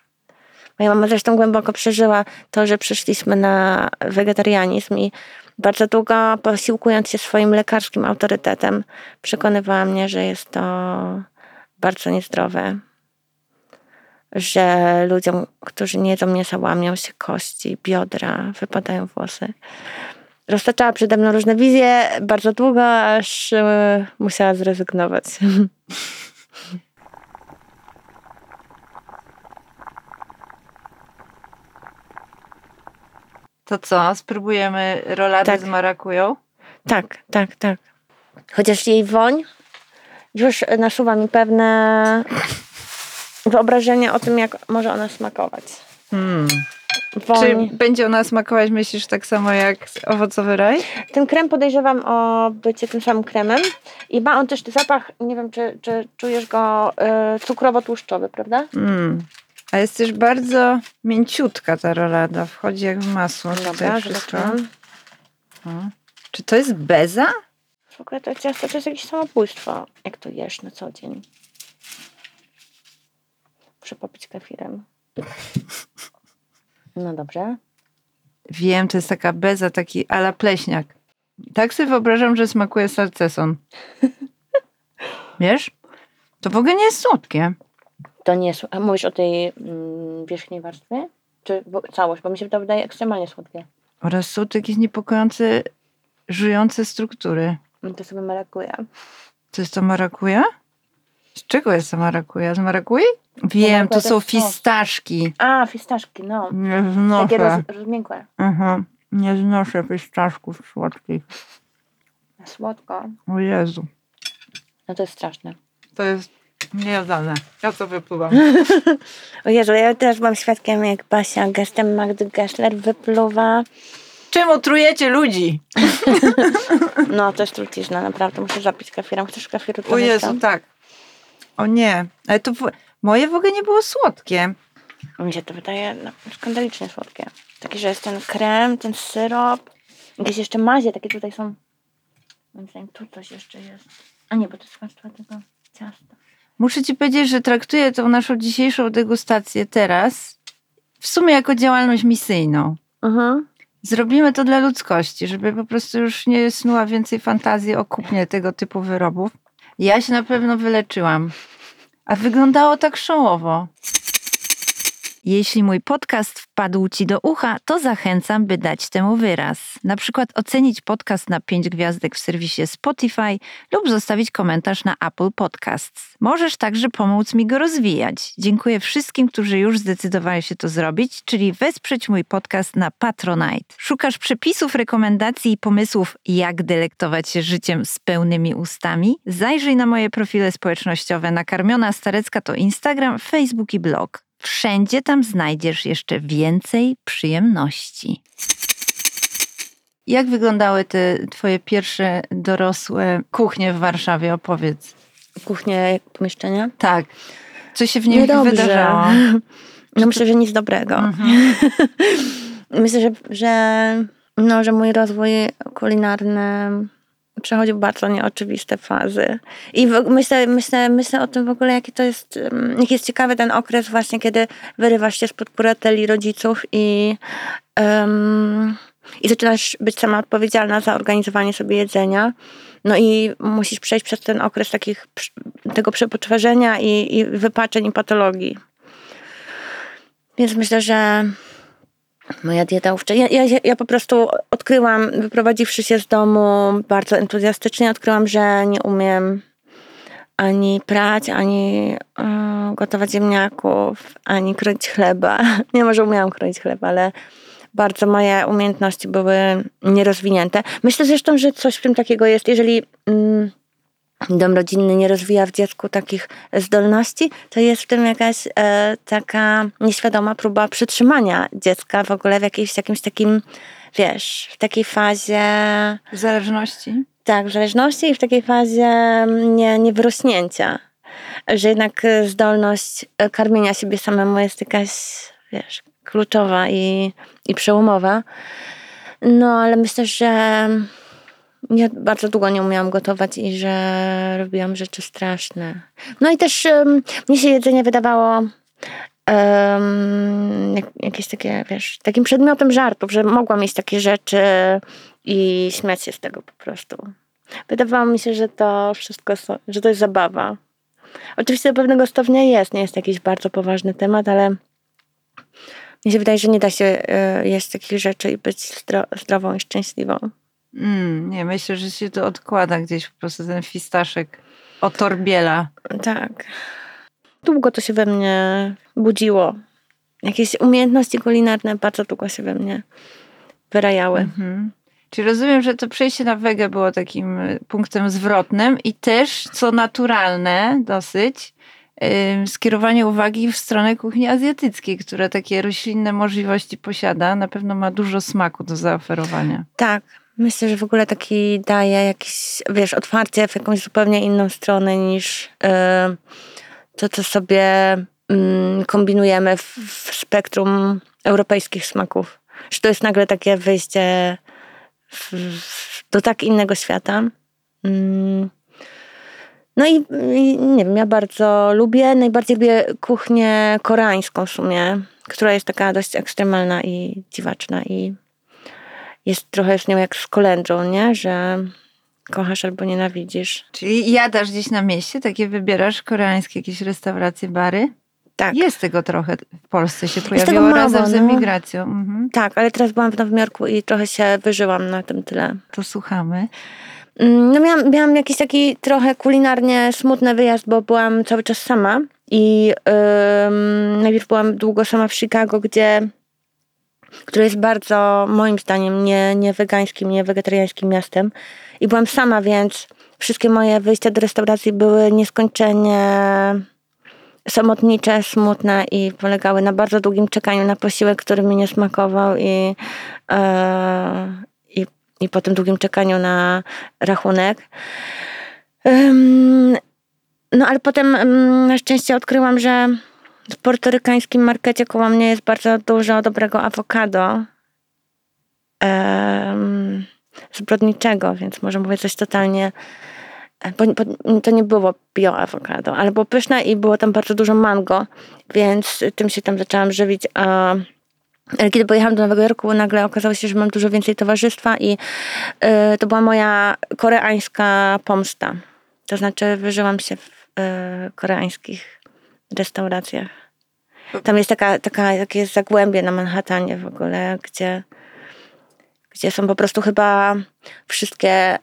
Moja mama zresztą głęboko przeżyła to, że przyszliśmy na wegetarianizm i bardzo długo posiłkując się swoim lekarskim autorytetem przekonywała mnie, że jest to bardzo niezdrowe. Że ludziom, którzy nie jedzą mięsa, łamią się kości, biodra, wypadają włosy. Roztaczała przede mną różne wizje bardzo długo, aż e, musiała zrezygnować. To co? Spróbujemy rolady Tak. z marakują? Tak, tak, tak. Chociaż jej woń już nasuwa mi pewne wyobrażenie o tym, jak może ona smakować. Hmm. Woń. Czy będzie ona smakować, myślisz, tak samo jak owocowy raj? Ten krem podejrzewam o bycie tym samym kremem i ma on też zapach, nie wiem, czy, czy czujesz go y, cukrowo-tłuszczowy, prawda? Mm. A jest też bardzo mięciutka ta rolada. Wchodzi jak w masło. Dobra, Tutaj wszystko. zobaczyłam. O. Czy to jest beza? W ogóle to ciasto to jest jakieś samobójstwo, jak to jesz na co dzień. Muszę popić kefirem. No dobrze. Wiem, to jest taka beza, taki ala pleśniak. Tak sobie wyobrażam, że smakuje salceson. Wiesz? To w ogóle nie jest słodkie. To nie jest. A mówisz o tej mm, wierzchniej warstwie? Czy bo, całość? Bo mi się to wydaje ekstremalnie słodkie. Oraz są tu jakieś niepokojące, żujące struktury. No To sobie marakuja. To jest to marakuja? Z czego jest to marakuja? Z marakui? Wiem, to to są fistaszki. A, fistaszki, no. Nie Takie znoszę. roz, rozmiękłe. Mhm. Nie znoszę fistaszków słodkich. Słodko. O Jezu. No to jest straszne. To jest niejadalne. Ja to wypływam. O Jezu, ja teraz byłam świadkiem, jak Basia gestem Magdy Gessler wypluwa. Czemu trujecie ludzi? No, to jest trucizna, naprawdę. Muszę zapić kefirem. Chcesz kefiru O Jezu, tam? tak. O nie. Ale to moje w ogóle nie było słodkie. Mi się to wydaje no, skandalicznie słodkie. Takie, że jest ten krem, ten syrop. Jakieś jeszcze mazie, takie tutaj są. Moim zdaniem tu coś jeszcze jest. A nie, bo to jest warstwa tego ciasta. Muszę ci powiedzieć, że traktuję tą naszą dzisiejszą degustację teraz w sumie jako działalność misyjną. Mhm. Zrobimy to dla ludzkości, żeby po prostu już nie snuła więcej fantazji o kupnie tego typu wyrobów. Ja się na pewno wyleczyłam. A wyglądało tak szołowo. Jeśli mój podcast wpadł Ci do ucha, to zachęcam, by dać temu wyraz. Na przykład ocenić podcast na 5 gwiazdek w serwisie Spotify lub zostawić komentarz na Apple Podcasts. Możesz także pomóc mi go rozwijać. Dziękuję wszystkim, którzy już zdecydowali się to zrobić, czyli wesprzeć mój podcast na Patronite. Szukasz przepisów, rekomendacji i pomysłów, jak delektować się życiem z pełnymi ustami? Zajrzyj na moje profile społecznościowe. Nakarmiona Starecka to Instagram, Facebook i blog. Wszędzie tam znajdziesz jeszcze więcej przyjemności. Jak wyglądały te twoje pierwsze dorosłe kuchnie w Warszawie? Opowiedz. Kuchnię pomieszczenia. Tak. Co się w nim Niedobrze. wydarzało? No myślę, że nic dobrego. Mhm. Myślę, że, że, no, że mój rozwój kulinarny przechodził bardzo nieoczywiste fazy. I myślę, myślę, myślę o tym w ogóle, jaki to jest, um, jaki jest ciekawy ten okres właśnie, kiedy wyrywasz się spod kurateli rodziców i, um, i zaczynasz być sama odpowiedzialna za organizowanie sobie jedzenia. No i musisz przejść przez ten okres takich, tego przepoczwarzenia i, i wypaczeń i patologii. Więc myślę, że moja dieta ówczesna. Ja, ja, ja po prostu odkryłam, wyprowadziwszy się z domu bardzo entuzjastycznie, odkryłam, że nie umiem ani prać, ani y, gotować ziemniaków, ani kroić chleba. Nie może umiałam kroić chleba, ale bardzo moje umiejętności były nierozwinięte. Myślę zresztą, że coś w tym takiego jest, jeżeli mm, dom rodzinny nie rozwija w dziecku takich zdolności, to jest w tym jakaś e, taka nieświadoma próba przytrzymania dziecka w ogóle w jakimś, jakimś takim, wiesz, w takiej fazie... W zależności? Tak, w zależności i w takiej fazie nie, niewyrośnięcia. Że jednak zdolność karmienia siebie samemu jest jakaś, wiesz, kluczowa i, i przełomowa. No, ale myślę, że ja bardzo długo nie umiałam gotować i że robiłam rzeczy straszne. No i też um, mnie się jedzenie wydawało um, jak, jakieś takie, wiesz, takim przedmiotem żartów, że mogłam mieć takie rzeczy i śmiać się z tego po prostu. Wydawało mi się, że to wszystko, że to jest zabawa. Oczywiście do pewnego stopnia jest, nie jest jakiś bardzo poważny temat, ale mi się wydaje, że nie da się y, jeść takich rzeczy i być zdro zdrową i szczęśliwą. Mm, nie, myślę, że się to odkłada gdzieś po prostu ten fistaszek otorbiela. Tak. Długo to się we mnie budziło. Jakieś umiejętności kulinarne bardzo długo się we mnie wyrajały. Mhm. Czyli rozumiem, że to przejście na wegę było takim y, punktem zwrotnym i też, co naturalne dosyć, yy, skierowanie uwagi w stronę kuchni azjatyckiej, która takie roślinne możliwości posiada. Na pewno ma dużo smaku do zaoferowania. Tak, Myślę, że w ogóle taki daje jakieś, wiesz, otwarcie w jakąś zupełnie inną stronę niż yy, to, co sobie yy, kombinujemy w, spektrum europejskich smaków. Że to jest nagle takie wyjście do tak innego świata. Yy. No i, i, nie wiem, ja bardzo lubię, najbardziej lubię kuchnię koreańską w sumie, która jest taka dość ekstremalna i dziwaczna i jest trochę z nią jak z kolędrą, nie? Że kochasz albo nienawidzisz. Czyli jadasz gdzieś na mieście, takie wybierasz koreańskie jakieś restauracje, bary? Tak. Jest tego trochę w Polsce się pojawiło mało, razem z no. emigracją. Mhm. Tak, ale teraz byłam w Nowym Jorku i trochę się wyżyłam na tym tyle. To słuchamy. Mm, no miałam, miałam jakiś taki trochę kulinarnie smutny wyjazd, bo byłam cały czas sama i yy, najpierw byłam długo sama w Chicago, gdzie które jest bardzo, moim zdaniem, nie, nie wegańskim, nie wegetariańskim miastem. I byłam sama, więc wszystkie moje wyjścia do restauracji były nieskończenie samotnicze, smutne i polegały na bardzo długim czekaniu na posiłek, który mi nie smakował i, e, i, i po tym długim czekaniu na rachunek. no ale potem na szczęście odkryłam, że w portorykańskim markecie koło mnie jest bardzo dużo dobrego awokado. Um, zbrodniczego, więc może mówię coś totalnie. E, bo, bo, to nie było bio awokado, ale było pyszne i było tam bardzo dużo mango, więc tym się tam zaczęłam żywić. A kiedy pojechałam do Nowego Jorku, nagle okazało się, że mam dużo więcej towarzystwa i y, to była moja koreańska pomsta. To znaczy, wyżyłam się w y, koreańskich restauracjach. Tam jest taka, taka, takie zagłębie na Manhattanie w ogóle, gdzie, gdzie są po prostu chyba wszystkie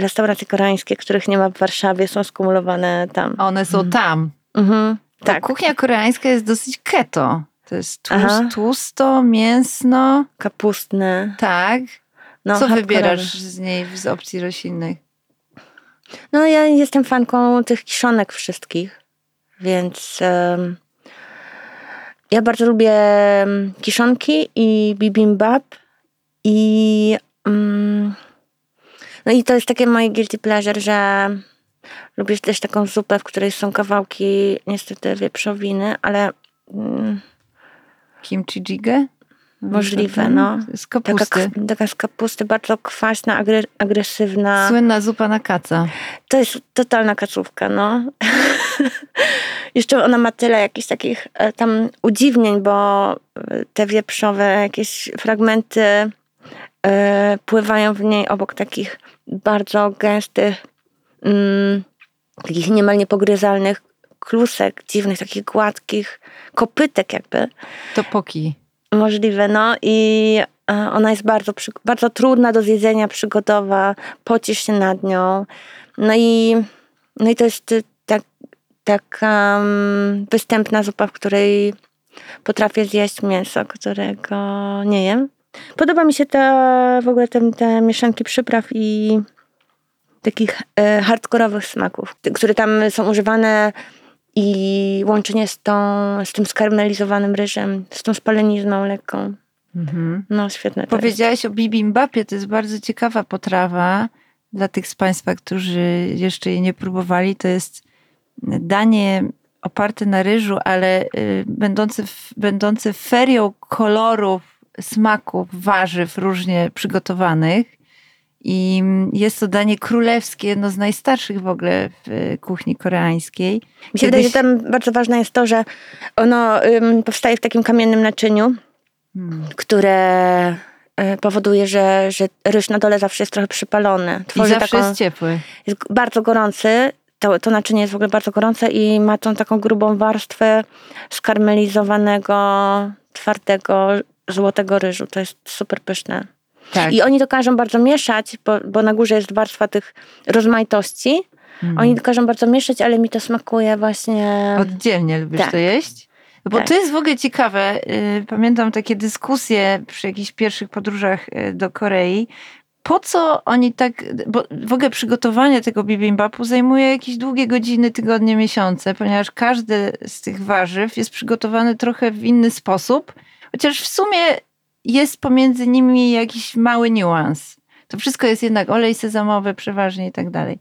restauracje koreańskie, których nie ma w Warszawie, są skumulowane tam. One są mhm. tam. Mhm, tak. Kuchnia koreańska jest dosyć keto. To jest tłust, tłusto, mięsno. Kapustne. Tak. No, Co wybierasz z niej z opcji roślinnych? No ja jestem fanką tych kiszonek wszystkich. Więc um, ja bardzo lubię kiszonki i bibimbap i um, no i to jest takie moje guilty pleasure, że lubię też taką zupę, w której są kawałki niestety wieprzowiny, ale um, kimchi jjigae? Możliwe, Potem no. Z Taka, kapusty. k- taka z kapusty, bardzo kwaśna, agre, agresywna. Słynna zupa na kaca. To jest totalna kacówka, no. Jeszcze ona ma tyle jakichś takich e, tam udziwnień, bo e, te wieprzowe jakieś fragmenty e, pływają w niej obok takich bardzo gęstych, mm, takich niemal niepogryzalnych klusek, dziwnych, takich gładkich kopytek jakby. Topoki. Możliwe, no i ona jest bardzo, bardzo trudna do zjedzenia, przygodowa, pocisz się nad nią. No i, no i to jest taka mm, występna zupa, w której potrafię zjeść mięso, którego nie jem. Podoba mi się te, w ogóle te, te mieszanki przypraw i takich e, hardkorowych smaków, które tam są używane i łączenie z, tą, z tym skarmelizowanym ryżem, z tą spalenizną lekką. Mhm. No świetne. Powiedziałaś o bibimbapie, to jest bardzo ciekawa potrawa dla tych z Państwa, którzy jeszcze jej nie próbowali. To jest danie oparte na ryżu, ale y, będące, w, będące ferią kolorów, smaków, warzyw różnie przygotowanych. I jest to danie królewskie, jedno z najstarszych w ogóle w y, kuchni koreańskiej. Mi się wydaje, że tam bardzo ważne jest to, że ono ym, powstaje w takim kamiennym naczyniu, Hmm. które y, powoduje, że, że ryż na dole zawsze jest trochę przypalony. I Tworzy zawsze taką, jest ciepły. jest bardzo gorący. To, to naczynie jest w ogóle bardzo gorące i ma tą taką grubą warstwę skarmelizowanego, twardego, złotego ryżu. To jest super pyszne. Tak. I oni to każą bardzo mieszać, bo, bo na górze jest warstwa tych rozmaitości. Mhm. Oni to każą bardzo mieszać, ale mi to smakuje właśnie... Oddzielnie lubisz Tak. to jeść? Bo Tak. to jest w ogóle ciekawe. y, Pamiętam takie dyskusje przy jakichś pierwszych podróżach y, do Korei. Po co oni tak, bo w ogóle przygotowanie tego bibimbapu zajmuje jakieś długie godziny, tygodnie, miesiące, ponieważ każdy z tych warzyw jest przygotowany trochę w inny sposób, chociaż w sumie jest pomiędzy nimi jakiś mały niuans. To wszystko jest jednak olej sezamowy przeważnie i tak dalej.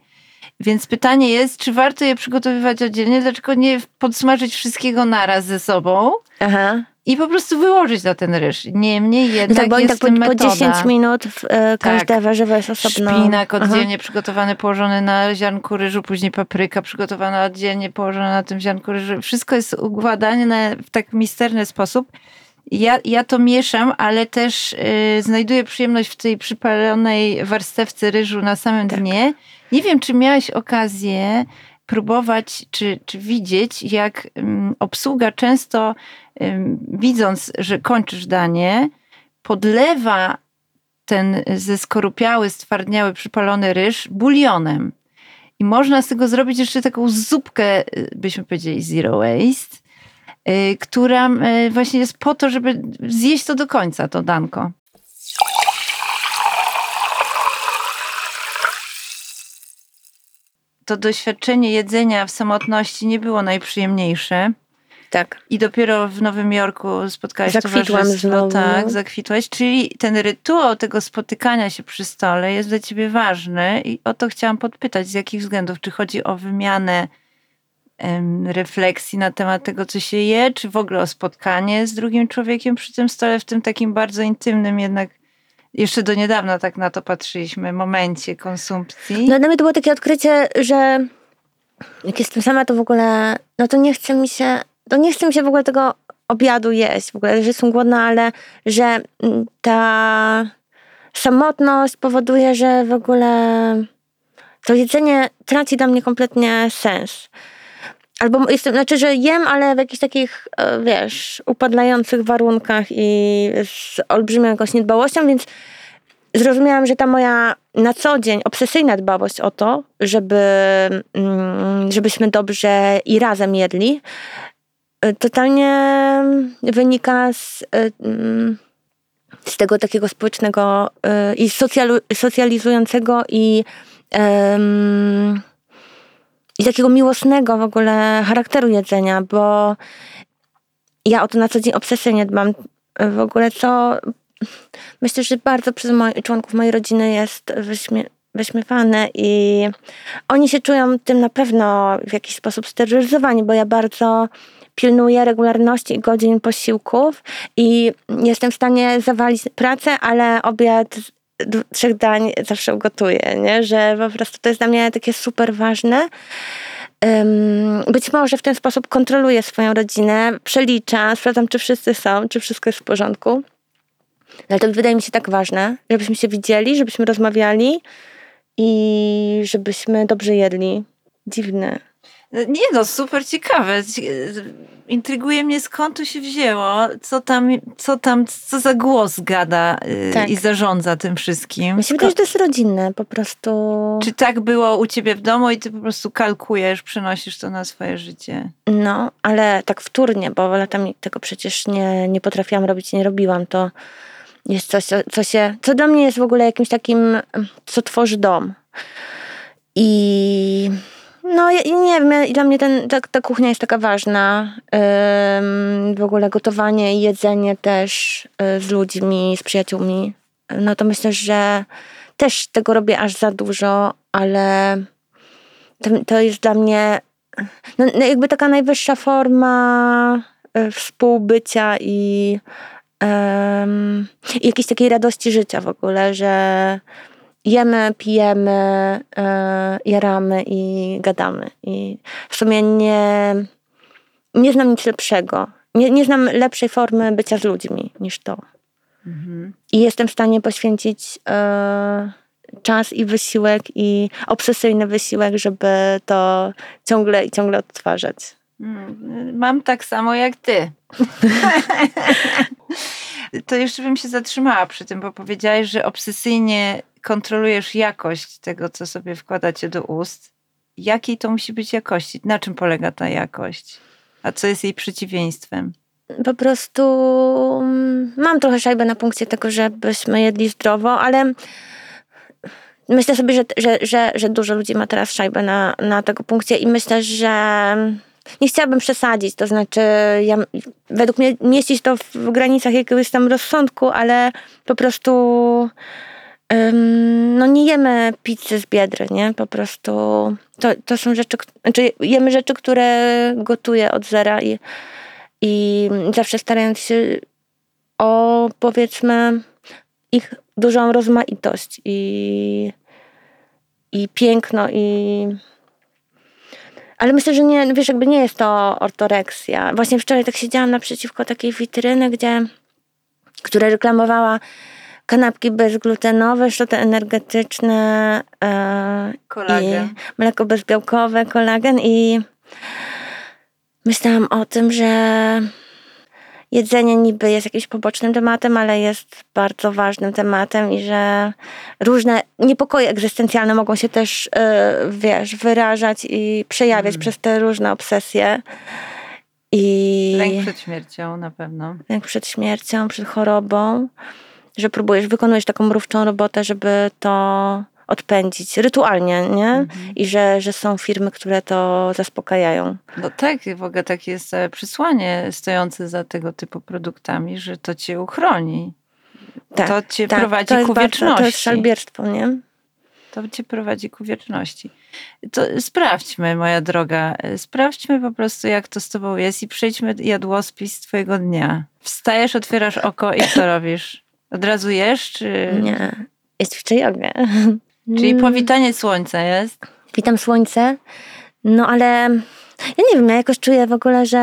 Więc pytanie jest, czy warto je przygotowywać oddzielnie, dlaczego nie podsmażyć wszystkiego naraz ze sobą Aha. I po prostu wyłożyć na ten ryż. Niemniej No jednak tak, bo jest tak po, tym po metoda. 10 minut w, e, każde warzywo jest osobno. Szpinak Aha. oddzielnie przygotowany, położony na ziarnku ryżu, później papryka przygotowana oddzielnie, położona na tym ziarnku ryżu. Wszystko jest układane w tak misterny sposób. Ja, ja to mieszam, ale też y, znajduję przyjemność w tej przypalonej warstewce ryżu na samym Tak. dnie. Nie wiem, czy miałaś okazję próbować, czy, czy widzieć, jak ym, obsługa często, widząc, że kończysz danie, podlewa ten zeskorupiały, stwardniały, przypalony ryż bulionem. I można z tego zrobić jeszcze taką zupkę, y, byśmy powiedzieli zero waste, y, która y, właśnie jest po to, żeby zjeść to do końca, to danko. To doświadczenie jedzenia w samotności nie było najprzyjemniejsze. Tak. I dopiero w Nowym Jorku spotkałaś Zakwitłam znowu. Tak, zakwitłaś. Czyli ten rytuał tego spotykania się przy stole jest dla ciebie ważny i o to chciałam podpytać. Z jakich względów? Czy chodzi o wymianę em, refleksji na temat tego, co się je, czy w ogóle o spotkanie z drugim człowiekiem przy tym stole, w tym takim bardzo intymnym jednak jeszcze do niedawna tak na to patrzyliśmy, momencie konsumpcji. No dla mnie to było takie odkrycie, że jak jestem sama, to w ogóle, no to nie chce mi się, to nie chce mi się w ogóle tego obiadu jeść, w ogóle, że jestem głodna, ale że mm, ta samotność powoduje, że w ogóle to jedzenie traci dla mnie kompletnie sens. Albo jestem, znaczy, że jem, ale w jakichś takich, e, wiesz, upadlających warunkach i z olbrzymią jakąś niedbałością, więc zrozumiałam, że ta moja na co dzień obsesyjna dbałość o to, żeby, mm, żebyśmy dobrze i razem jedli, y, totalnie wynika z, y, mm, z tego takiego społecznego i socjalizującego i, em, i takiego miłosnego w ogóle charakteru jedzenia, bo ja o to na co dzień obsesyjnie dbam. W ogóle co myślę, że bardzo przez moi, członków mojej rodziny jest wyśmie, wyśmiewane i oni się czują tym na pewno w jakiś sposób sterylizowani, bo ja bardzo pilnuję regularności i godzin posiłków i jestem w stanie zawalić pracę, ale obiad trzech dań zawsze ugotuję, nie? że po prostu to jest dla mnie takie super ważne. Być może w ten sposób kontroluję swoją rodzinę, przeliczam, sprawdzam, czy wszyscy są, czy wszystko jest w porządku. Ale to wydaje mi się tak ważne, żebyśmy się widzieli, żebyśmy rozmawiali i żebyśmy dobrze jedli. Dziwne. Nie no, super ciekawe. Ci- Intryguje mnie skąd to się wzięło, co tam, co tam, co za głos gada y, Tak. i zarządza tym wszystkim. Mi się wydaje, że to jest rodzinne po prostu. Czy tak było u ciebie w domu i ty po prostu kalkujesz, przenosisz to na swoje życie? No, ale tak wtórnie, bo latami tego przecież nie, nie potrafiłam robić, nie robiłam. To jest coś, co, co się, co dla mnie jest w ogóle jakimś takim, co tworzy dom. I no, ja, nie wiem, dla mnie ten, ta, ta kuchnia jest taka ważna. Ym, w ogóle gotowanie i jedzenie też y, z ludźmi, z przyjaciółmi. No to myślę, że też tego robię aż za dużo, ale to, to jest dla mnie no, no jakby taka najwyższa forma e, współbycia i, em, i jakiejś takiej radości życia w ogóle, że jemy, pijemy, e, jaramy i gadamy. I w sumie nie, nie znam nic lepszego. Nie, nie znam lepszej formy bycia z ludźmi niż to. I jestem w stanie poświęcić e, czas i wysiłek i obsesyjny wysiłek, żeby to ciągle i ciągle odtwarzać. Mm, Mam tak samo jak ty. to jeszcze bym się zatrzymała przy tym, bo powiedziałaś, że obsesyjnie kontrolujesz jakość tego, co sobie wkładacie do ust. Jakiej to musi być jakości? Na czym polega ta jakość? A co jest jej przeciwieństwem? Po prostu mm, mam trochę szajbę na punkcie tego, żebyśmy jedli zdrowo, ale myślę sobie, że, że, że, że dużo ludzi ma teraz szajbę na, na tego punkcie i myślę, że nie chciałabym przesadzić, to znaczy ja, według mnie mieścić to w granicach jakiegoś tam rozsądku, ale po prostu no nie jemy pizzy z biedry, nie? Po prostu to, to są rzeczy, znaczy jemy rzeczy, które gotuję od zera i, i zawsze starając się o powiedzmy ich dużą rozmaitość i, i piękno i ale myślę, że nie, wiesz, jakby nie jest to ortoreksja. Właśnie wczoraj tak siedziałam naprzeciwko takiej witryny, gdzie, która reklamowała kanapki bezglutenowe, szoty energetyczne, e, Kolagen. i mleko bezbiałkowe, kolagen i myślałam o tym, że jedzenie niby jest jakimś pobocznym tematem, ale jest bardzo ważnym tematem i że różne niepokoje egzystencjalne mogą się też, e, wiesz, wyrażać i przejawiać przez te różne obsesje. I Lęk przed śmiercią na pewno. lęk przed śmiercią, przed chorobą, że próbujesz, wykonujesz taką mrówczą robotę, żeby to odpędzić rytualnie, nie? I że, że są firmy, które to zaspokajają. No tak, w ogóle takie jest całe przesłanie stojące za tego typu produktami, że to cię uchroni. Tak, to cię tak, prowadzi to ku bardzo- wieczności. To jest szalbierstwo, nie? To cię prowadzi ku wieczności. To sprawdźmy, moja droga, sprawdźmy po prostu, jak to z tobą jest i przejdźmy jadłospis twojego dnia. Wstajesz, otwierasz oko i co robisz? Od razu jesz, czy... Nie. Jest ćwiczę jogę. Czyli powitanie słońca jest? Witam słońce. No ale ja nie wiem, ja jakoś czuję w ogóle, że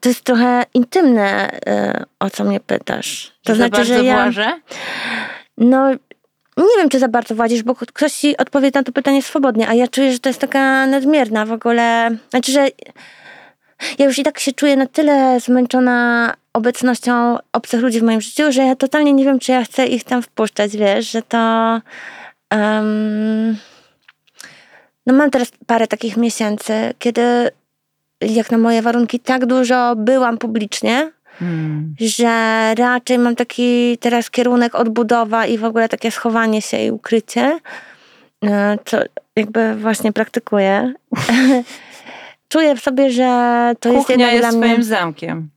to jest trochę intymne, y, o co mnie pytasz. To za znaczy, że ja... włażę? No, nie wiem, czy za bardzo władzisz, bo ktoś ci odpowie na to pytanie swobodnie, a ja czuję, że to jest taka nadmierna w ogóle. Znaczy, że ja już i tak się czuję na tyle zmęczona obecnością obcych ludzi w moim życiu, że ja totalnie nie wiem, czy ja chcę ich tam wpuszczać, wiesz, że to... em, no mam teraz parę takich miesięcy, kiedy jak na moje warunki tak dużo byłam publicznie, Hmm. że raczej mam taki teraz kierunek odbudowa i w ogóle takie schowanie się i ukrycie, e, co jakby właśnie praktykuję. Czuję w sobie, że to jest jednak jest dla mnie... zamkiem.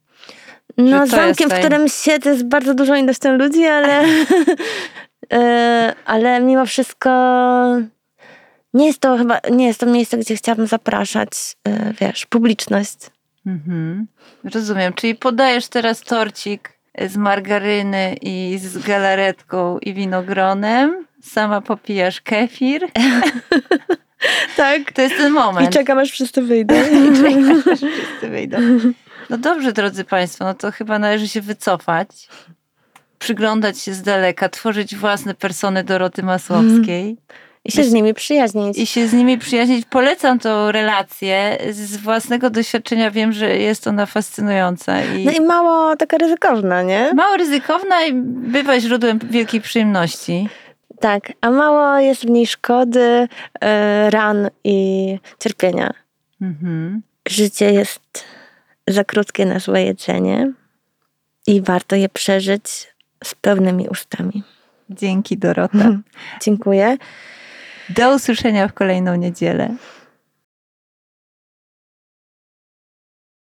No, zamkiem, jest w którym siedzę z bardzo dużą ilością ludzi, ale, e, ale mimo wszystko nie jest to chyba, nie jest to miejsce, gdzie chciałabym zapraszać, e, wiesz, publiczność. Mhm. Rozumiem, czyli podajesz teraz torcik z margaryny i z galaretką i winogronem, sama popijasz kefir. Tak. To jest ten I moment. czekam, aż wszyscy wyjdą. I czekasz, aż wszyscy wyjdą. No dobrze, drodzy Państwo, no to chyba należy się wycofać, przyglądać się z daleka, tworzyć własne persony Doroty Masłowskiej I się z nimi przyjaźnić. i się z nimi przyjaźnić. Polecam tą relację. Z własnego doświadczenia wiem, że jest ona fascynująca i No i mało taka ryzykowna, nie? mało ryzykowna i bywa źródłem wielkiej przyjemności. Tak, a mało jest w niej szkody, e, ran i cierpienia. Mhm. Życie jest za krótkie na złe jedzenie i warto je przeżyć z pełnymi ustami. Dzięki Dorota. Dziękuję. Do usłyszenia w kolejną niedzielę.